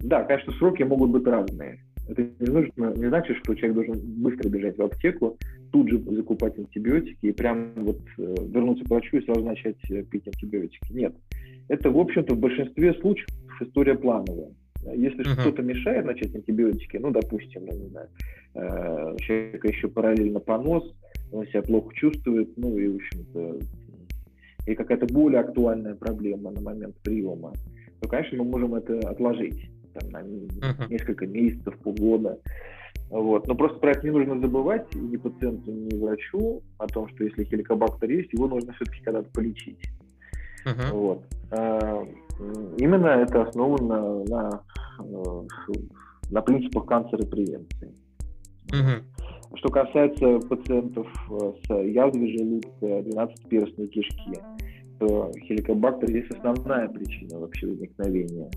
Да, конечно, сроки могут быть разные. Это не, нужно, не значит, что человек должен быстро бежать в аптеку, тут же закупать антибиотики и прям вот э, вернуться к врачу и сразу начать э, пить антибиотики. Нет. Это, в общем-то, в большинстве случаев история плановая. Если uh-huh. что-то мешает начать антибиотики, ну, допустим, я не знаю, э, человека еще параллельно понос, он себя плохо чувствует, ну и, в общем-то, и какая-то более актуальная проблема на момент приема, то, конечно, мы можем это отложить там, на несколько месяцев, полгода. Вот. Но просто про это не нужно забывать ни пациенту, ни врачу о том, что если хеликобактер есть, его нужно все-таки когда-то полечить. Uh-huh. Вот. А, именно это основано на, э, на принципах канцера превенции. Uh-huh. Что касается пациентов э, с язвой желудка, 12-перстной кишки, что хеликобактер здесь основная причина вообще возникновения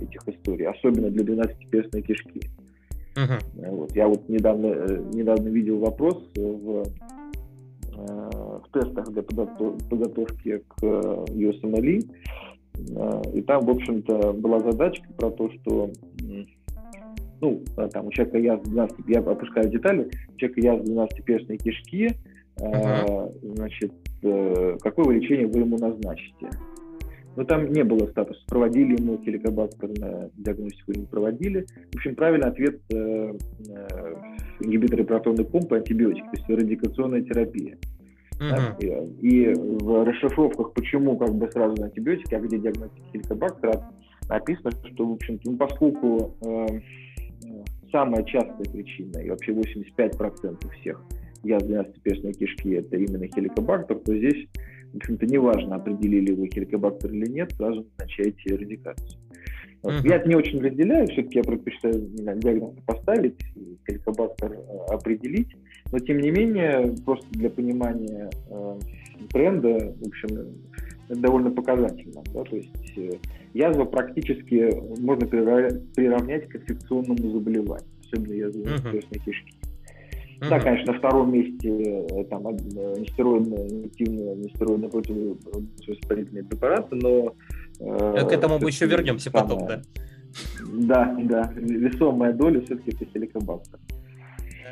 этих историй, особенно для 12-перстной кишки. Uh-huh. Вот. Я вот недавно, э, недавно видел вопрос в, э, в тестах для подготовки к USMLE, и там, в общем-то, была задачка про то, что ну, там у человека язва 12, я опускаю детали, у человека язва 12-перстной кишки, uh-huh. значит, какое лечение вы ему назначите? Но там не было статуса, проводили ему хеликобактерную диагностику или не проводили. В общем, правильный ответ э, э, ингибиторы протонной помпы, антибиотик, то есть радикационная терапия. Uh-huh. Да? И, и в расшифровках, почему как бы сразу на антибиотики, а где диагностика хеликобактера, написано, что, в общем-то, ну, поскольку э, самая частая причина, и вообще 85% всех язв 12-перстной кишки это именно хеликобактер, то здесь в общем-то, неважно, определили вы хеликобактер или нет, сразу назначаете радикацию. Вот. Uh-huh. Я это не очень разделяю, все-таки я предпочитаю диагноз поставить, хеликобактер э, определить, но тем не менее, просто для понимания э, тренда, в общем, это довольно показательно. Да? То есть э, язва практически можно приравнять к инфекционному заболеванию, особенно язва uh-huh. кишки. Mm-hmm. Да, конечно, на втором месте э, там э, нестероидные, инъективные, нестероидные противовоспалительные препараты, но... Э, к этому мы еще вернемся самое, потом, да? Да, да, весомая доля все-таки это силикобактер.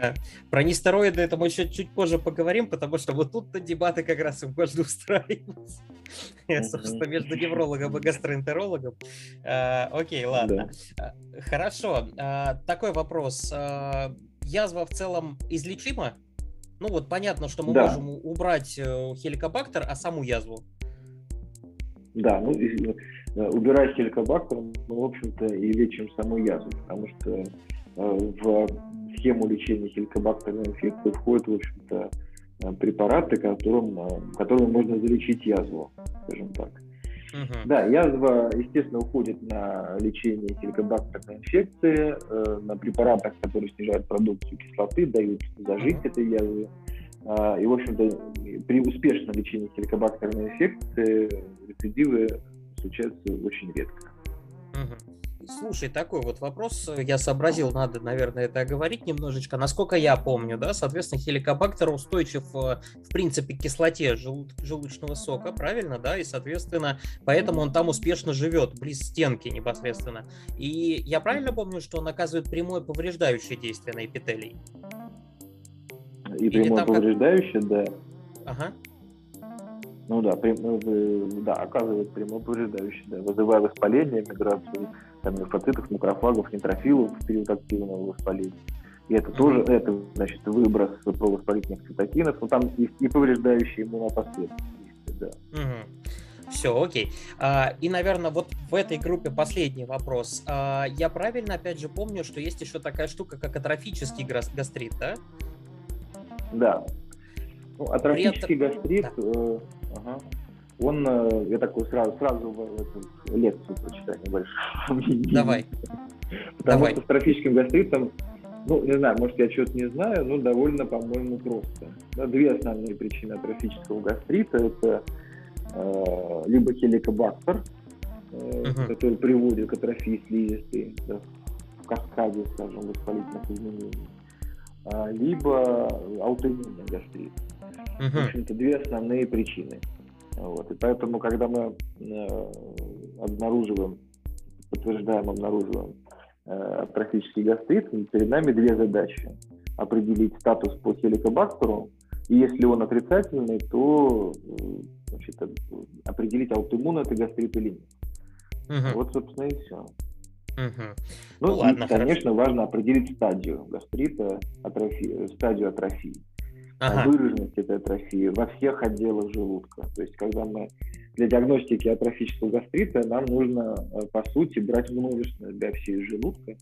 Э, про нестероиды это мы еще чуть позже поговорим, потому что вот тут-то дебаты как раз и можно устраивать. Собственно, между неврологом и гастроэнтерологом. Окей, ладно. Хорошо. Такой вопрос язва в целом излечима? Ну вот понятно, что мы да. можем убрать э, хеликобактер, а саму язву. Да, ну э, убирая хеликобактер, мы, в общем-то, и лечим саму язву, потому что э, в схему лечения хеликобактерной инфекции входят, в общем-то, препараты, которым, которыми можно залечить язву, скажем так. Угу. Да, язва, естественно, уходит на лечение хеликобактерной инфекции, э, на препаратах, которые снижают продукцию кислоты, дают зажить угу. этой язве. Э, и, в общем-то, при успешном лечении хеликобактерной инфекции рецидивы случаются очень редко. Угу. Слушай, такой вот вопрос, э, я сообразил, надо, наверное, это оговорить немножечко. Насколько я помню, да, соответственно, хеликобактер устойчив, э, в принципе, к кислоте желуд- желудочного сока, правильно, да, и, соответственно, поэтому он там успешно живет, близ стенки непосредственно. И я правильно помню, что он оказывает прямое повреждающее действие на эпителий? И прямое повреждающее, как... да. Ага. Ну да, прям, ну, да, оказывает прямое повреждающее, да, вызывая воспаление, миграцию там, лимфоцитов, макрофагов, нейтрофилов в период активного воспаления. И это тоже, это, значит, выброс провоспалительных цитокинов, но там есть и повреждающие иммунопоследствия. Да. Угу. Все, окей. А, и, наверное, вот в этой группе последний вопрос. А, я правильно, опять же, помню, что есть еще такая штука, как атрофический гастрит, да? Да. Ну, атрофический этом... гастрит, да. э, ага он, э, я такую сразу, сразу в эту лекцию прочитаю небольшую. *laughs* Давай. Потому Давай. что с трофическим гастритом, ну, не знаю, может, я что-то не знаю, но довольно, по-моему, просто. Да, две основные причины атрофического гастрита – это э, либо хеликобактер, э, uh-huh. который приводит к атрофии слизистой, да, в каскаде, скажем, воспалительных изменений, а, либо аутоиммунный гастрит. Uh-huh. В общем-то, две основные причины – вот. И поэтому, когда мы э, обнаруживаем, подтверждаем, обнаруживаем э, атрофический гастрит, перед нами две задачи. Определить статус по хеликобактеру, и если он отрицательный, то значит, определить, аутоиммун это гастрит или нет. Угу. Вот, собственно, и все. Угу. Ну, ну ладно, и, конечно, хорошо. важно определить стадию гастрита, атрофии, стадию атрофии ага. выраженность этой атрофии во всех отделах желудка. То есть, когда мы для диагностики атрофического гастрита нам нужно, э, по сути, брать множественную биопсию желудка.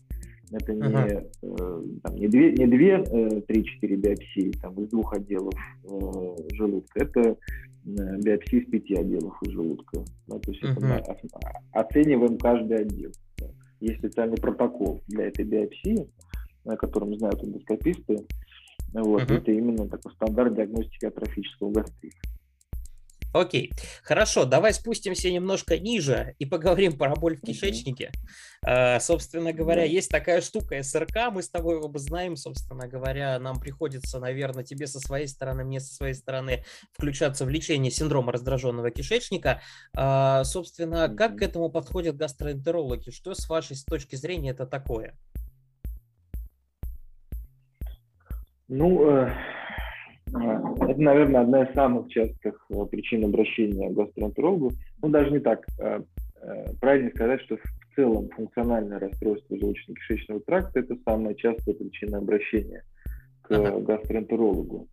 Это не, ага. э, там, не две, не две э, три-четыре биопсии там, из двух отделов э, желудка. Это э, биопсии из пяти отделов желудка. Да, то есть это мы оцениваем каждый отдел. Есть специальный протокол для этой биопсии, о котором знают эндоскописты. Вот, uh-huh. Это именно такой стандарт диагностики атрофического гастрита. Окей, хорошо, давай спустимся немножко ниже и поговорим про боль в кишечнике. Uh, собственно говоря, есть такая штука СРК, мы с тобой оба знаем, собственно говоря, нам приходится, наверное, тебе со своей стороны, мне со своей стороны включаться в лечение синдрома раздраженного кишечника. Uh, собственно, как к этому подходят гастроэнтерологи? Что с вашей точки зрения это такое? Ну, э, это, наверное, одна из самых частых э, причин обращения к гастроэнтерологу. Ну, даже не так. Э, э, правильно сказать, что в целом функциональное расстройство желудочно-кишечного тракта – это самая частая причина обращения к гастроэнтерологу.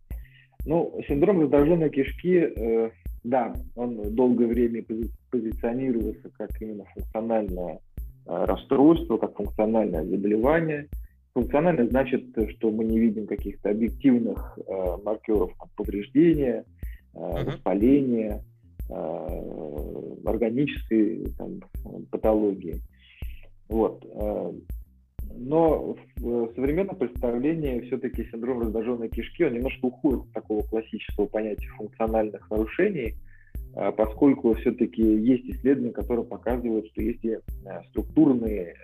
Ну, синдром раздраженной кишки, да, он долгое время позиционировался как именно функциональное расстройство, как функциональное заболевание – Функционально значит, что мы не видим каких-то объективных э, маркеров повреждения, э, воспаления, э, органической там, патологии. Вот. Э. Но в современном представлении все-таки синдром раздраженной кишки, он немножко уходит от такого классического понятия функциональных нарушений, э, поскольку все-таки есть исследования, которые показывают, что если структурные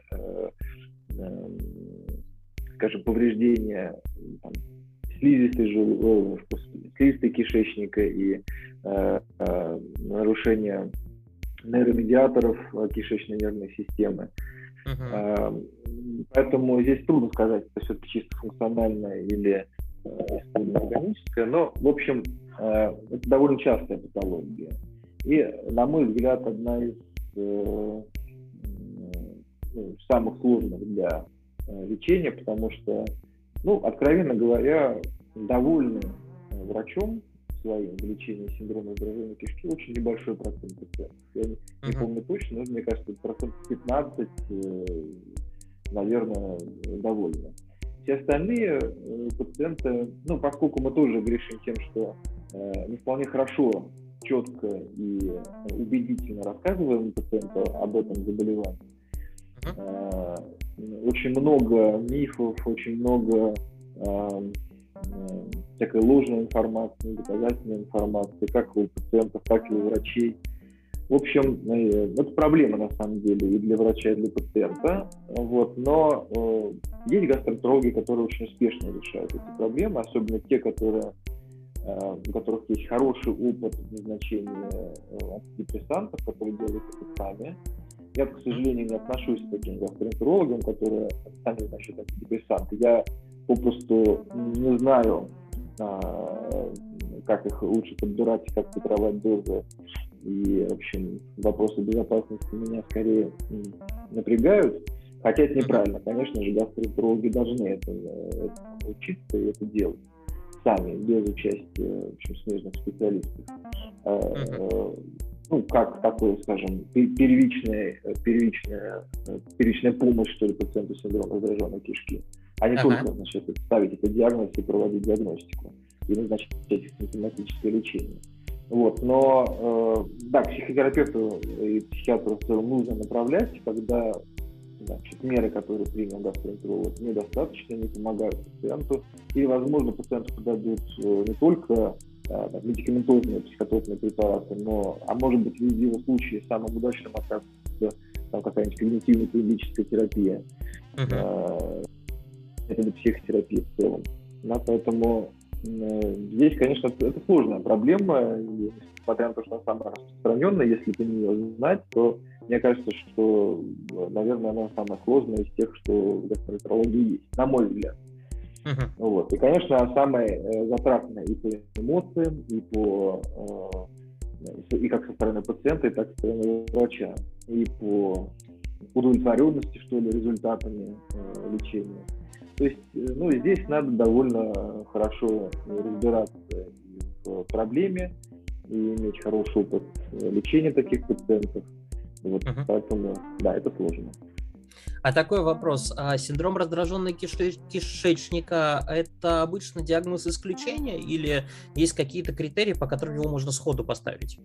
скажем, повреждения там, слизистой, жел... слизистой кишечника и э, э, нарушения нейромедиаторов кишечной нервной системы. Uh-huh. Э, поэтому здесь трудно сказать, это все-таки чисто функциональное или э, органическое, но, в общем, э, это довольно частая патология. И, на мой взгляд, одна из э, ну, самых сложных для Э, лечения, потому что, ну, откровенно говоря, довольны э, врачом своим в лечении синдрома раздражения кишки очень небольшой процент пациентов. Я не, не помню точно, но мне кажется, процент 15, э, наверное, довольны. Все остальные пациенты, ну, поскольку мы тоже грешим тем, что не вполне хорошо, четко и убедительно рассказываем пациенту об этом заболевании, uh-huh очень много мифов, очень много э, всякой ложной информации, недоказательной информации, как у пациентов, так и у врачей. В общем, э, это проблема на самом деле и для врача, и для пациента. Вот. Но э, есть гастроэнтерологи, которые очень успешно решают эти проблемы, особенно те, которые, э, у которых есть хороший опыт назначения э, антидепрессантов, которые делают это сами. Я, к сожалению, не отношусь к таким гастроэнтерологам, которые сами значит антидепрессанты. Я попросту не знаю, а, как их лучше подбирать, как фильтровать дозы. И, в общем, вопросы безопасности меня скорее напрягают. Хотя это неправильно. Конечно же, гастроэнтерологи должны это, это учиться и это делать сами, без участия в общем, смежных специалистов. Ну, как такое, скажем, первичная, первичная, первичная помощь, что ли, пациенту с синдромом раздраженной кишки, а не ага. только, значит, ставить этот диагноз и проводить диагностику и назначить симптоматическое лечение. Вот, но, э, да, к психотерапевту и психиатру в целом нужно направлять, когда значит, меры, которые принял гастроэнтеролог, недостаточно, не помогают пациенту, и, возможно, пациенту подойдут э, не только Э, медикаментозные психотропные препараты, но, а может быть, в его случае самым удачным окажется там какая-нибудь когнитивно-клиническая терапия, uh-huh. это психотерапия в целом. Да, поэтому э, здесь, конечно, это сложная проблема, и несмотря на то, что она самая распространенная, если по нее знать, то мне кажется, что, наверное, она самая сложная из тех, что в гастроэнтерологии есть, на мой взгляд. Uh-huh. Вот. И, конечно, самое э, затратное и по эмоциям, и по э, и как со стороны пациента, и так со стороны врача, и по удовлетворенности, что ли, результатами э, лечения. То есть, ну, здесь надо довольно хорошо разбираться в проблеме и иметь хороший опыт лечения таких пациентов. Вот, uh-huh. Поэтому, да, это сложно. А такой вопрос. А синдром раздраженной кишечника – это обычно диагноз исключения или есть какие-то критерии, по которым его можно сходу поставить?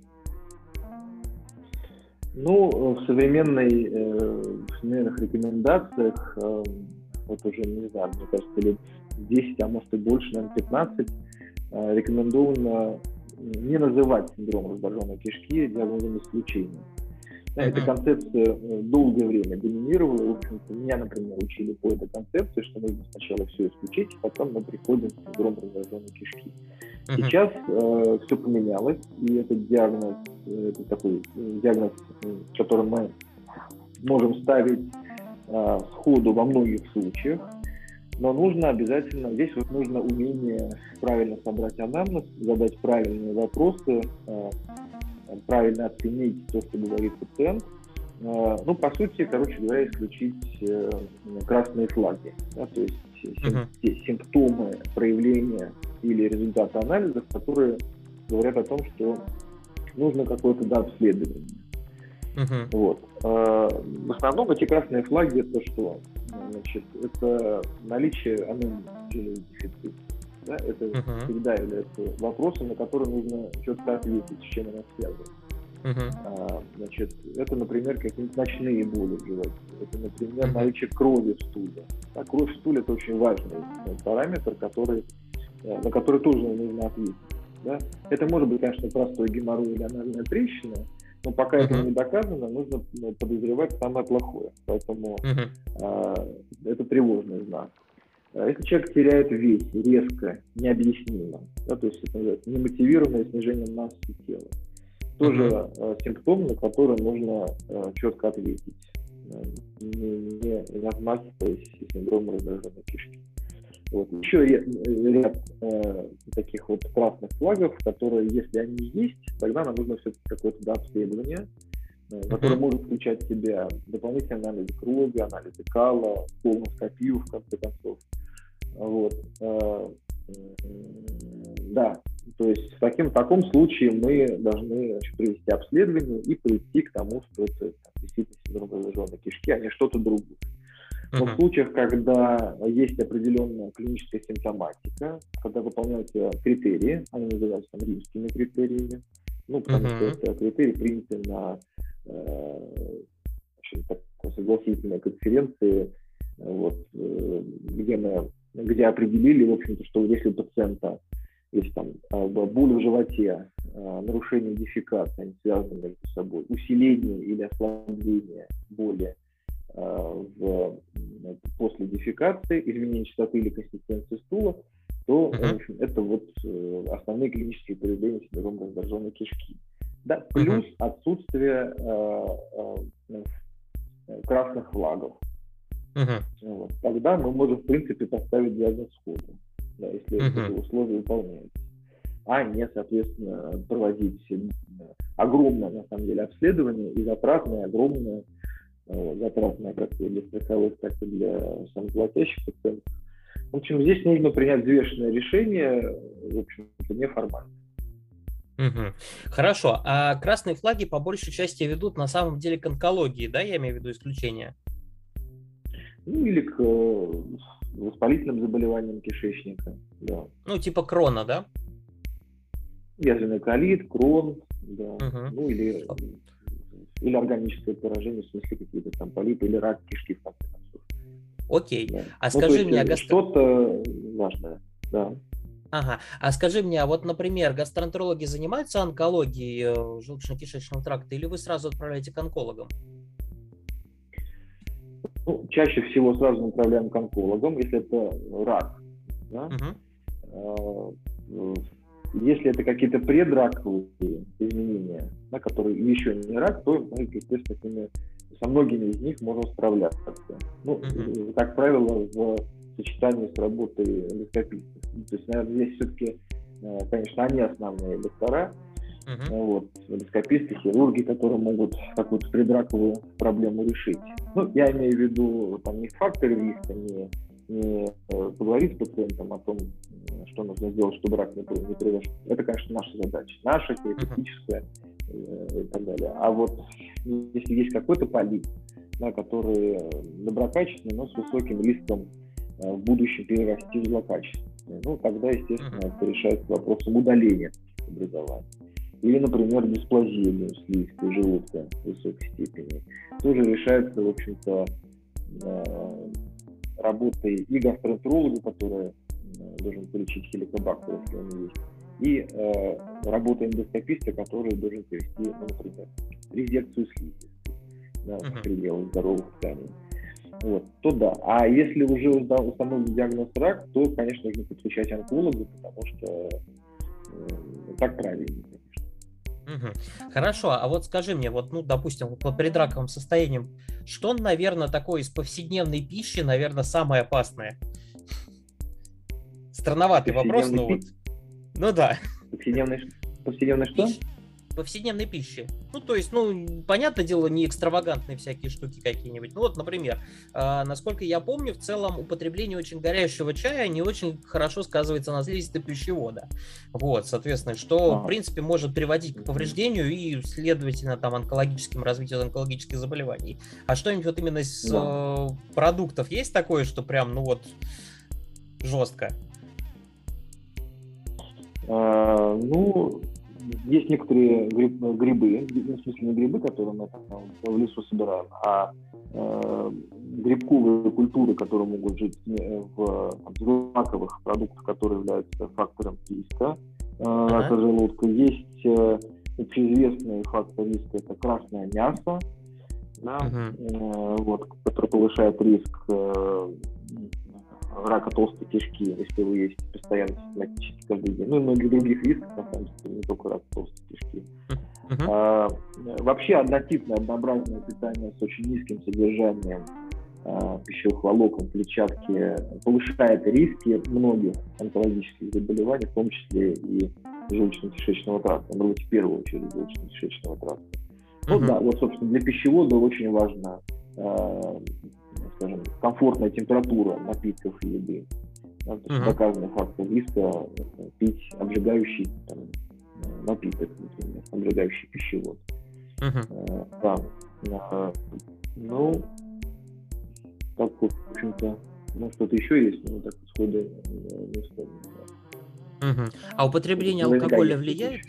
Ну, в современной, э, в современных рекомендациях, э, вот уже, не знаю, мне кажется, лет 10, а может и больше, наверное, 15, э, рекомендовано не называть синдром раздраженной кишки диагнозом исключения. Да, эта концепция э, долгое время доминировала. В общем-то, меня, например, учили по этой концепции, что нужно сначала все исключить, а потом мы приходим к синдрому раздраженной кишки. Uh-huh. Сейчас э, все поменялось, и этот диагноз, э, это такой диагноз, который мы можем ставить э, сходу во многих случаях, но нужно обязательно, здесь вот нужно умение правильно собрать анамнез, задать правильные вопросы, э, правильно оценить то, что говорит пациент. Э, ну, по сути, короче говоря, исключить э, красные флаги, да, то есть uh-huh. симптомы проявления или результаты анализов, которые говорят о том, что нужно какое-то да, обследование. Uh-huh. Вот. В основном эти красные флаги это что? Значит, это наличие аномального дефицита. Да? Это uh-huh. всегда является вопросом, на который нужно четко ответить, с чем она связана. Uh-huh. А, значит, это, например, какие-нибудь ночные боли в животе. Это, например, uh-huh. наличие крови в стуле. А кровь в стуле это очень важный параметр, который, э, на который тоже нужно ответить. Да? Это может быть, конечно, простой геморрой или анальная трещина, но пока uh-huh. это не доказано, нужно ну, подозревать самое плохое. Поэтому uh-huh. э, это тревожный знак. Если человек теряет вес резко, необъяснимо, да, то есть это называется немотивированное снижение массы тела, тоже э, симптом, на который нужно э, четко ответить, э, не, не отмахиваясь синдромом раздраженной кишки. Вот. Еще ряд, э, таких вот красных флагов, которые, если они есть, тогда нам нужно все-таки какое-то да, которое uh-huh. может включать в себя дополнительные анализы крови, анализы кала, колоноскопию, в конце концов. Вот. Э, да, то есть в, таким, в таком случае мы должны значит, провести обследование и прийти к тому, что это действительно синдром раздраженной кишки, а не что-то другое. Но uh-huh. в случаях, когда есть определенная клиническая симптоматика, когда выполняются критерии, они называются там, римскими критериями, ну, потому uh-huh. что это критерии приняты на такой согласительной конференции, вот, э, где мы где определили, в общем-то, что если у пациента есть там а, боль в животе, а, нарушение дефекации, они связаны между собой, усиление или ослабление боли а, в, после дефекации, изменение частоты или консистенции стула, то в общем, это вот э, основные клинические проявления синдрома раздраженной кишки. Да, плюс uh-huh. отсутствие э, э, красных флагов. Uh-huh. Вот. Тогда мы можем, в принципе, поставить диагноз сходу, да, если uh-huh. эти условия выполняются. А не, соответственно, проводить огромное, на самом деле, обследование и затратное, огромное Э, затратная как и для страховых, так и для самоплатящих пациентов. В общем, здесь нужно принять взвешенное решение, в общем-то, неформально. Угу. Хорошо. А красные флаги по большей части ведут на самом деле к онкологии, да, я имею в виду исключение? Ну, или к э, воспалительным заболеваниям кишечника, да. Ну, типа крона, да? Язвенный колит, крон, да. Угу. Ну, или или органическое поражение, в смысле какие-то там полипы или рак кишки, в конце концов. Окей. Да. А ну, скажи мне, а гастро... Что-то важное, да. Ага. А скажи мне, а вот, например, гастроэнтерологи занимаются онкологией э, желудочно-кишечного тракта или вы сразу отправляете к онкологам? Ну, чаще всего сразу направляем к онкологам, если это рак. Да? Угу. Если это какие-то предраковые изменения, да, которые еще не рак, то мы, естественно, со многими из них можем справляться. Ну, uh-huh. как правило, в сочетании с работой эндоскопистов. То есть, наверное, здесь все-таки, э, конечно, они основные доктора, uh-huh. вот, эндоскописты, хирурги, которые могут какую-то предраковую проблему решить. Ну, я имею в виду там не факторы риска, не не э, поговорить с пациентом о том, что нужно сделать, чтобы рак не, не произошел. Это, конечно, наша задача, наша терапевтическая э, и так далее. А вот если есть какой-то полип, да, который доброкачественный, но с высоким риском э, в будущем перерасти в злокачественный, ну, тогда, естественно, это решается вопросом удаления образования. Или, например, дисплазия слизистой желудка в высокой степени. Тоже решается, в общем-то, работой и гастроэнтеролога, который должен полечить хеликобактер, если он есть, и э, работа эндоскописта, который должен провести, ну, например, резекцию слизи да, uh-huh. в пределах здоровых тканей. Вот, то да. А если уже установлен диагноз рак, то, конечно, нужно подключать онколога, потому что э, так правильно. Угу. Хорошо, а вот скажи мне, вот, ну, допустим, по предраковым состояниям, что, наверное, такое из повседневной пищи, наверное, самое опасное? Странноватый вопрос, но вот. Ну да. Повседневный, повседневный что? Пищ повседневной пищи. Ну, то есть, ну, понятное дело, не экстравагантные всякие штуки какие-нибудь. Ну, вот, например, э, насколько я помню, в целом употребление очень горячего чая не очень хорошо сказывается на слизистой пищевода. Вот, соответственно, что, в принципе, может приводить к повреждению и, следовательно, там, онкологическим развитию онкологических заболеваний. А что-нибудь вот именно из э, продуктов есть такое, что прям, ну вот, жестко? А, ну, есть некоторые гриб, грибы, в смысле не грибы, которые мы там, в лесу собираем, а э, грибковые культуры, которые могут жить в там, злаковых продуктах, которые являются фактором риска э, рака uh-huh. желудка. Есть э, общеизвестный фактор риска, это красное мясо, да, uh-huh. э, вот, который повышает риск э, рака толстой кишки, если вы есть постоянно систематически каждый день. Ну и многих других рисков, на самом деле, не только рак толстой кишки. Uh-huh. А, вообще однотипное, однообразное питание с очень низким содержанием а, пищевых волокон, клетчатки повышает риски многих онкологических заболеваний, в том числе и желудочно-кишечного тракта, быть, в первую очередь желудочно-кишечного тракта. Uh-huh. Ну да, вот, собственно, для пищевода очень важно а, скажем, комфортная температура напитков и еды. Да, то есть uh-huh. доказанный фактор риска пить обжигающий там, напиток, например, обжигающий пищевод. Uh-huh. да. А, ну, так вот, в общем-то, ну, что-то еще есть, но так сходу не вспомню. Угу. А употребление алкоголя влияет?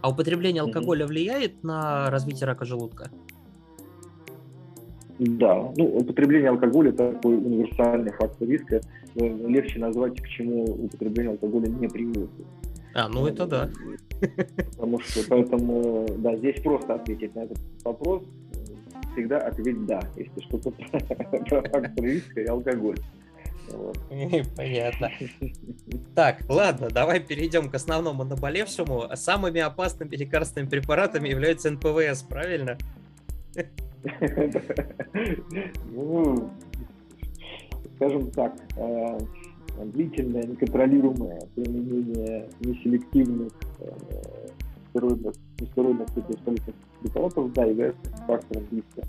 А употребление алкоголя влияет на развитие рака желудка? Да, ну, употребление алкоголя такой универсальный фактор риска. Легче назвать, к чему употребление алкоголя не приводит. А, ну это да. Потому что, поэтому, да, здесь просто ответить на этот вопрос. Всегда ответить да, если что-то *laughs* про фактор риска и алкоголь. Вот. Понятно. Так, ладно, давай перейдем к основному наболевшему. Самыми опасными лекарственными препаратами являются НПВС, правильно? Ну, скажем так, э, длительное, неконтролируемое применение неселективных э, стероидных, нестероидных препаратов, да, является фактором риска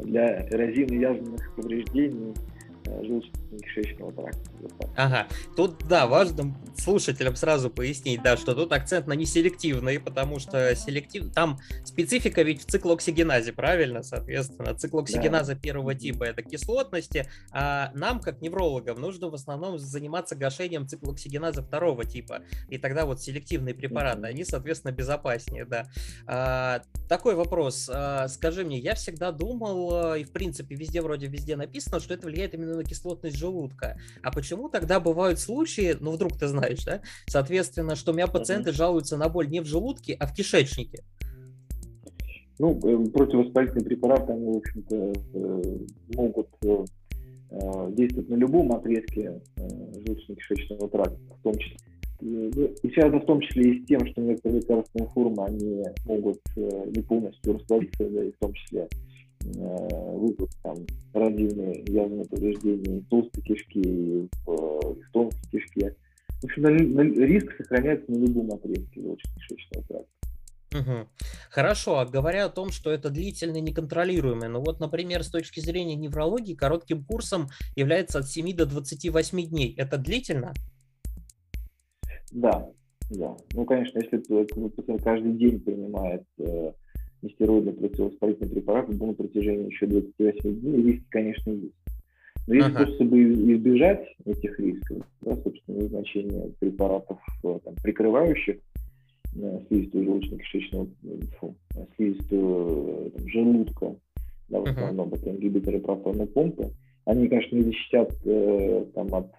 для эрозивно-язвенных повреждений. Э, желудочно-кишечного тракта. Ага, тут, да, важно слушателям сразу пояснить, да, что тут акцент на неселективные, потому что селектив... там специфика ведь в циклооксигеназе, правильно, соответственно, циклооксигеназа да. первого типа это кислотности, а нам, как неврологам, нужно в основном заниматься гашением циклооксигеназа второго типа, и тогда вот селективные препараты, mm-hmm. они, соответственно, безопаснее, да. А, такой вопрос, а, скажи мне, я всегда думал, и в принципе везде вроде везде написано, что это влияет именно на кислотность желудка. А почему тогда бывают случаи, ну вдруг ты знаешь, да, соответственно, что у меня пациенты жалуются на боль не в желудке, а в кишечнике? Ну, э, противовоспалительные препараты, они, в общем-то, э, могут э, действовать на любом отрезке желудочно-кишечного тракта, в том числе. И связано в том числе и с тем, что некоторые лекарственные формы, они могут не полностью раствориться, да, и в том числе Э, выпуск там родильные явные повреждения толстой кишки и в, в тонкой кишке. В общем, на, на, риск сохраняется на любом отрезке желудочно-кишечного тракта. Угу. Хорошо, а говоря о том, что это длительно неконтролируемое, ну вот, например, с точки зрения неврологии, коротким курсом является от 7 до 28 дней. Это длительно? Да, да. Ну, конечно, если пациент каждый день принимает э, нестероидный противовоспалительный препарат на протяжении еще 28 дней, риски, конечно, есть. Но есть ага. способы избежать этих рисков, да, собственно, назначение препаратов, э, там, прикрывающих э, слизистую желудочно-кишечного, фу, слизистую там, желудка, да, в основном uh-huh. это ингибиторы протонной помпы. Они, конечно, не защитят э, там, от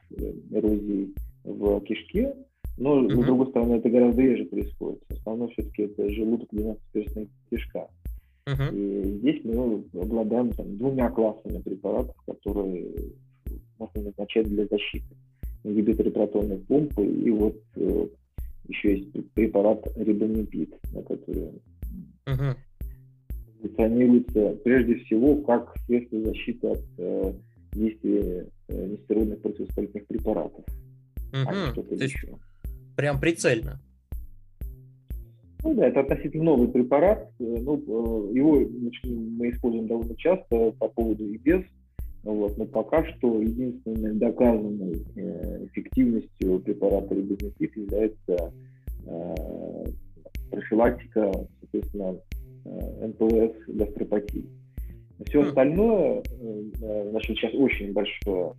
эрозии в кишке, Но, uh-huh. с другой стороны, это гораздо реже происходит. Основное все-таки это желудок, 12-перстная кишка. Uh-huh. И здесь мы обладаем там, двумя классами препаратов, которые можно назначать для защиты. Ингибиторы протонной помпы и вот э, еще есть препарат рибонипид, на который позиционируется прежде всего как средство защиты от э, действия э, нестероидных противовоспалительных препаратов. Uh-huh. А что-то То еще. Прям прицельно. Ну да, это относительно новый препарат. Ну, э, его мы используем довольно часто по поводу и без. Вот, но пока что единственной доказанной э, эффективностью препарата рибонефит является э, профилактика, соответственно, э, НПЛС гастропатии. Все хм. остальное, значит, сейчас очень большое,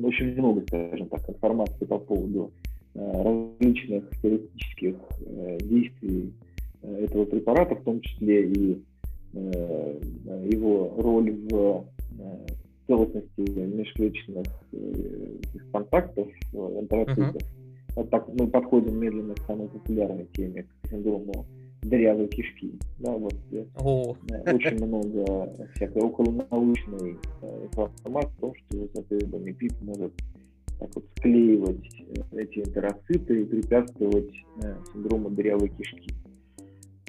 очень много, скажем так, информации по поводу э, различных теоретических э, действий э, этого препарата, в том числе и его роль в целостности межклеточных контактов, энтероцитов. Uh-huh. Вот так мы подходим медленно к самой популярной теме, к синдрому дырявой кишки. Да, вот oh. очень много всякой околонаучной информации о том, что соответственно ПИП может так вот склеивать эти энтероциты и препятствовать синдрому дырявой кишки.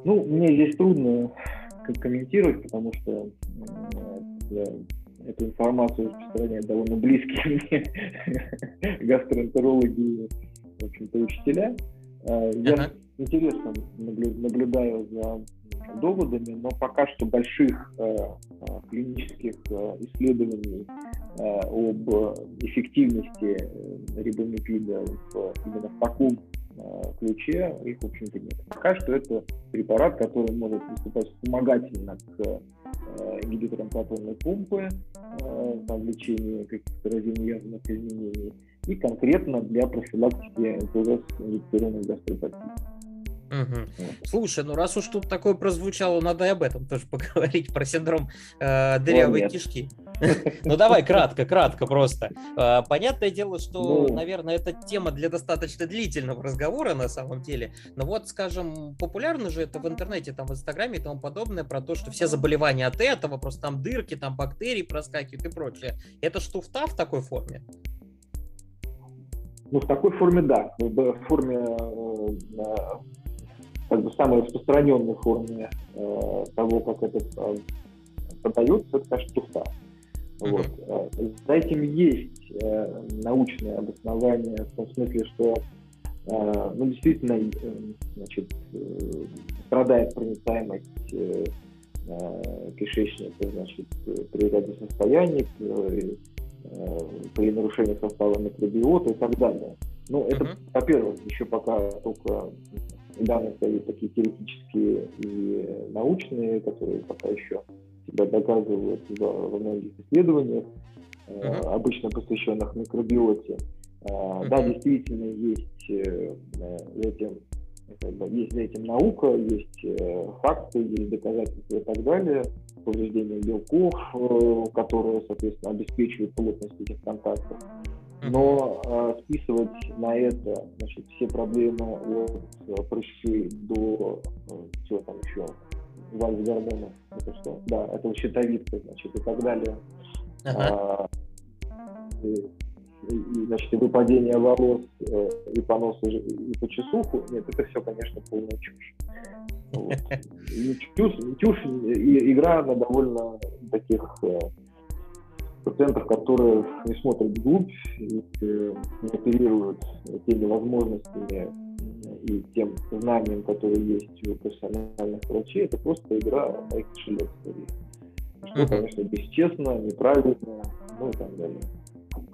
Ну, мне здесь трудно комментировать, потому что эту информацию распространяют довольно близкие *laughs* мне гастроэнтерологи, в общем-то, учителя. А, я ага. интересно наблюдаю за доводами, но пока что больших э, клинических э, исследований э, об эффективности рибомипида в, именно в таком Э, ключе их, в общем-то, нет. Пока что это препарат, который может выступать вспомогательно к э, ингибиторам протонной помпы э, в лечении каких-то разнообразных изменений и конкретно для профилактики НПВС инъекционной гастропатии. Угу. Слушай, ну раз уж тут такое прозвучало, надо и об этом тоже *laughs* поговорить, про синдром э, дырявой О, кишки. *laughs* Ну давай, кратко, кратко просто. Э, понятное дело, что, ну. наверное, это тема для достаточно длительного разговора на самом деле. Но вот, скажем, популярно же это в интернете, там в Инстаграме и тому подобное, про то, что все заболевания от этого, просто там дырки, там бактерии проскакивают и прочее. Это что, туфта в такой форме? Ну, в такой форме, да. В форме э, как бы самой распространенной форме э, того, как это э, подается, это, конечно, туфта. Mm-hmm. Вот. Э, за этим есть э, научное обоснование в том смысле, что э, ну, действительно э, значит, э, страдает проницаемость э, э, кишечника значит, при ряде состояний, э, при нарушении состава микробиота и так далее. Ну, это, uh-huh. во-первых, еще пока только данные дают такие теоретические и научные, которые пока еще себя доказывают во многих исследованиях, uh-huh. обычно посвященных микробиоте. Uh-huh. Да, действительно, есть э, этим как бы, есть за этим наука, есть э, факты, есть доказательства и так далее, повреждение белков, которые, соответственно, обеспечивают плотность этих контактов. Но э, списывать на это значит, все проблемы от э, прыщей до э, чего там еще, вальс гормонов, это что? Да, это щитовидка, значит, и так далее. Ага. А, и, и, значит, и выпадение волос, э, и понос, и, и по часуху. Нет, это все, конечно, полная чушь. Вот. И игра на довольно таких э, пациентов, которые не смотрят вглубь э, не оперируют теми возможностями и тем знанием, которые есть у профессиональных врачей, это просто игра на их кошелек. Что, конечно, бесчестно, неправильно, ну и так далее.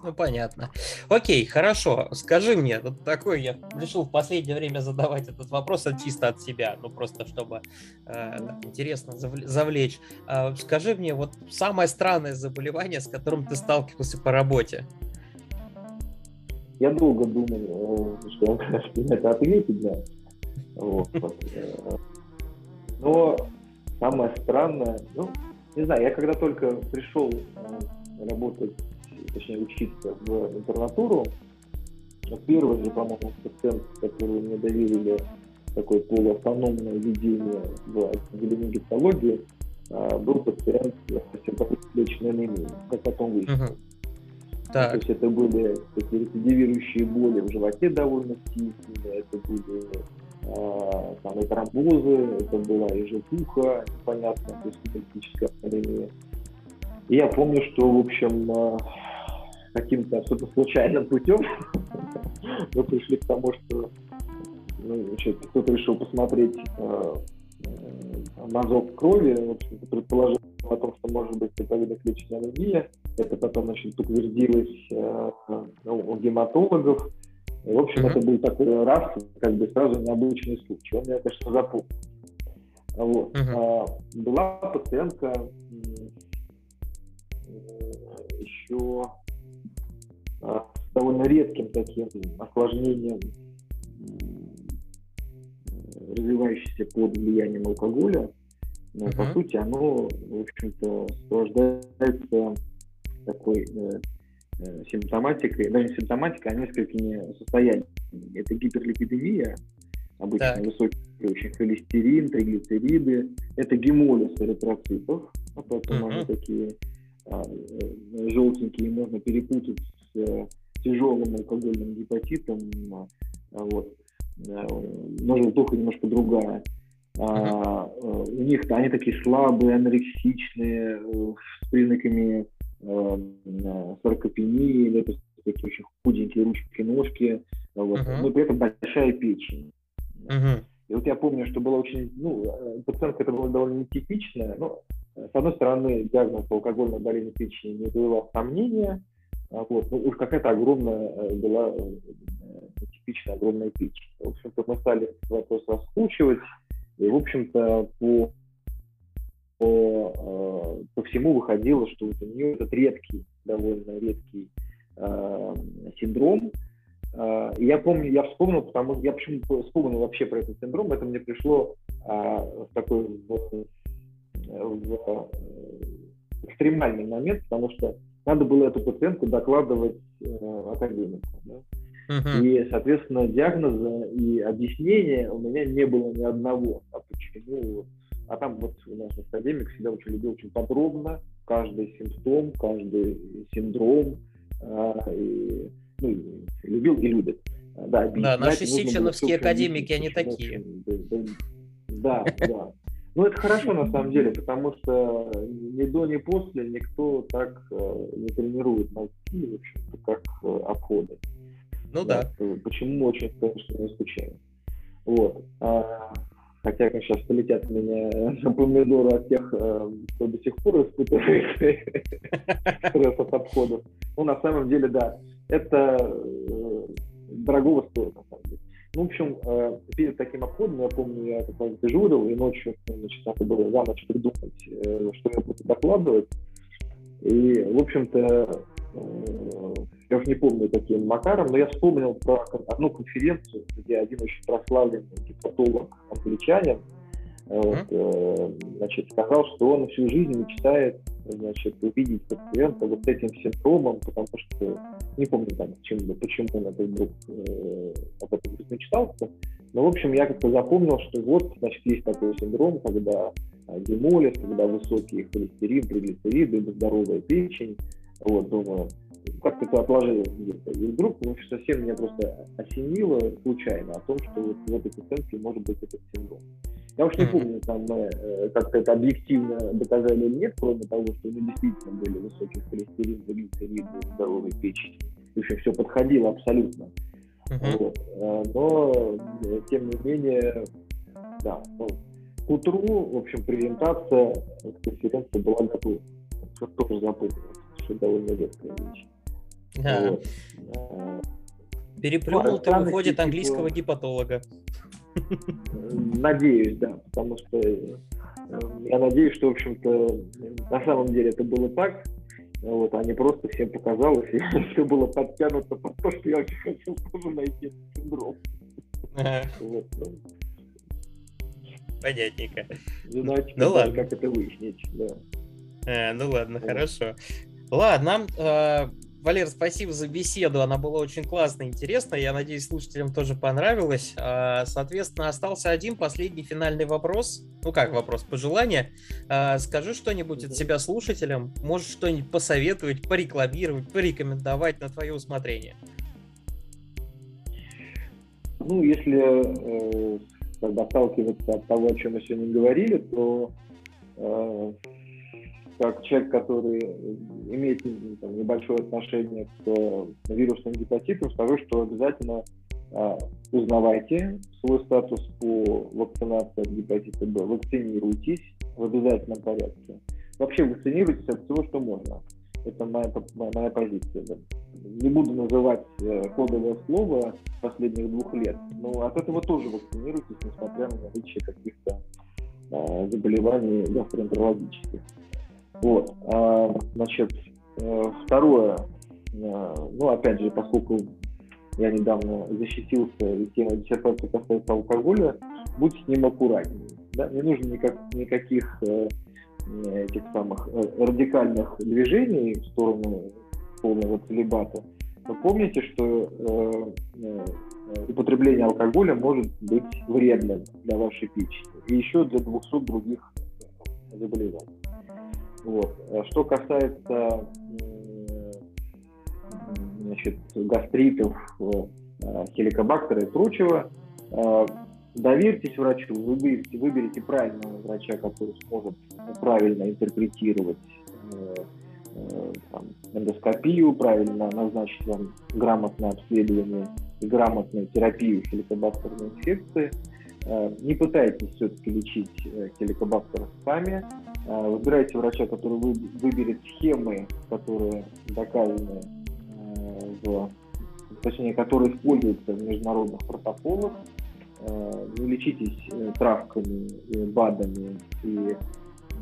Ну, понятно. Окей, хорошо. Скажи мне, вот такой я решил в последнее время задавать этот вопрос чисто от себя, ну просто чтобы э, интересно завлечь. Э, скажи мне, вот самое странное заболевание, с которым ты сталкивался по работе? Я долго думал, э, что *laughs* это ответить, да. Э, но самое странное, ну, не знаю, я когда только пришел э, работать точнее учиться в интернатуру, первый же, по-моему, пациент, который мне доверили такое полуавтономное ведение в отделении гистологии, а, был пациент с сердечно анемией, как потом выяснилось. Так. То есть это были такие рецидивирующие боли в животе довольно сильные, это были э, там, и тромбозы, это была и желтуха, непонятно, то есть анемия. И я помню, что, в общем, каким-то абсолютно случайным путем мы пришли к тому, что ну, кто-то решил посмотреть э, э, мазок крови, в предположил о том, что может быть гепатоклеточная анемия. Это потом значит, утвердилось э, ну, у гематологов. И, в общем, mm-hmm. это был такой раз, как бы сразу необычный случай. Он меня, конечно, запомнил. Вот. Mm-hmm. А, была пациентка еще с довольно редким таким осложнением развивающееся под влиянием алкоголя, но uh-huh. по сути оно, в общем-то, сопровождается такой э, э, симптоматикой, даже не симптоматикой, а несколькими состояниями. Это гиперлипидемия, обычно так. высокий очень холестерин, триглицериды, это гемолиз эритроцитов, а поэтому uh-huh. они такие а, э, желтенькие, можно перепутать с э, тяжелым алкогольным гепатитом. А, вот но желтуха немножко другая. А, uh-huh. У них они такие слабые, анорексичные, э, с признаками э, саркопении, это такие очень худенькие ручки, ножки, вот, uh-huh. но при этом большая печень. Uh-huh. И вот я помню, что было очень, ну, э, пациентка это была довольно нетипичная, но, с одной стороны, диагноз алкогольной болезни печени не вызывал сомнения, а вот, ну, уж какая-то огромная была типичная огромная печень. В общем-то, мы стали вопрос раскручивать, и, в общем-то, по, по, э, по всему выходило, что вот у нее этот редкий, довольно редкий э, синдром. Э, я помню, я вспомнил, потому я почему вспомнил вообще про этот синдром, это мне пришло э, в такой в, в экстремальный момент, потому что надо было эту пациентку докладывать э, академику. Да? Uh-huh. И, соответственно, диагноза и объяснения у меня не было ни одного. А почему? А там вот у нас академик всегда очень любил очень подробно каждый симптом, каждый синдром. А, и, ну, и любил и любит. Да, да наши сеченовские академики, они такие. Да, да. Ну, это хорошо на самом деле, потому что ни до, ни после никто так э, не тренирует мозги, в общем-то, как э, обходы. Ну да. да. Почему очень, конечно, не скучаю. Вот. А, хотя, конечно, сейчас полетят меня *laughs* помидоры от тех, э, кто до сих пор испытывает *laughs* стресс от обходов. Ну, на самом деле, да, это дорогого стоит, на самом деле. Ну, в общем, э, перед таким обходом, я помню, я как раз дежурил, и ночью, значит, надо было за ночь придумать, что я буду докладывать. И, в общем-то, я уже не помню каким макаром, но я вспомнил про одну конференцию, где один очень прославленный гепатолог англичанин вот, э, значит, сказал, что он всю жизнь мечтает значит, увидеть пациента вот с этим синдромом, потому что не помню там, почему, почему он это вдруг э, об этом вдруг мечтался. Но, в общем, я как-то запомнил, что вот, значит, есть такой синдром, когда гемолиз, когда высокий холестерин, триглицериды, здоровая печень. Вот, думаю, как это отложилось где-то. И вдруг ну, совсем меня просто осенило случайно о том, что вот в этой пациентке может быть этот синдром. Я уж не помню, там мы э, как-то это объективно доказали или нет, кроме того, что у него действительно были высокие холестерин, глицериды, здоровые печени. В общем, все подходило абсолютно. Uh-huh. Вот. Э, но, э, тем не менее, да, ну, к утру, в общем, презентация конференции была готова. Все тоже запомнилось, что довольно редкая вещь. Вот. Переплюнул ты, выходит, английского гепатолога. Надеюсь, да, потому что э, я надеюсь, что, в общем-то, на самом деле это было так, вот, а не просто всем показалось, и *laughs* все было подтянуто под то, что я очень хотел тоже найти синдром. Вот, ну. Понятненько. Задачка, ну ладно. Как это выяснить, да. А, ну ладно, вот. хорошо. Ладно, э, Валер, спасибо за беседу, она была очень классная, интересная, я надеюсь, слушателям тоже понравилось. А, соответственно, остался один последний финальный вопрос, ну как вопрос, пожелание. А, скажи что-нибудь от себя слушателям, можешь что-нибудь посоветовать, порекламировать, порекомендовать на твое усмотрение. Ну, если э, отталкиваться от того, о чем мы сегодня говорили, то э, как человек, который имеет там, небольшое отношение к вирусным гепатитам, скажу, что обязательно э, узнавайте свой статус по вакцинации от гепатита Б, вакцинируйтесь в обязательном порядке. Вообще вакцинируйтесь от всего, что можно. Это моя, моя позиция. Да. Не буду называть э, кодовое слово последних двух лет, но от этого тоже вакцинируйтесь, несмотря на наличие каких-то э, заболеваний гастроэнтерологических. Вот. А, значит, э, второе, э, ну, опять же, поскольку я недавно защитился, и тема диссертации касается алкоголя, будь с ним аккуратнее. Да? Не нужно никак, никаких э, этих самых радикальных движений в сторону полного целебата. Но помните, что э, употребление алкоголя может быть вредным для вашей печени и еще для 200 других заболеваний. Вот. А что касается значит, гастритов, хеликобактера и прочего, доверьтесь врачу, выберите, выберите правильного врача, который сможет правильно интерпретировать э, э, там, эндоскопию, правильно назначить вам грамотное обследование и грамотную терапию хеликобактерной инфекции. Э, не пытайтесь все-таки лечить хеликобактер сами. Выбирайте врача, который выберет схемы, которые доказаны в точнее, которые используются в международных протоколах, Э, не лечитесь э, травками, БАДами и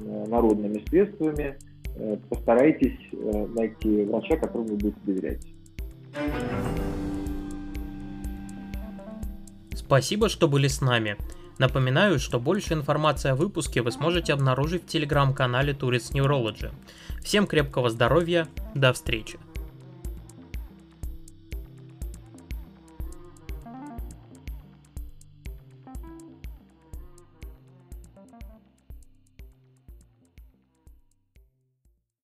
э, народными средствами, постарайтесь найти врача, которому вы будете доверять. Спасибо, что были с нами. Напоминаю, что больше информации о выпуске вы сможете обнаружить в телеграм-канале Tourist Neurology. Всем крепкого здоровья, до встречи!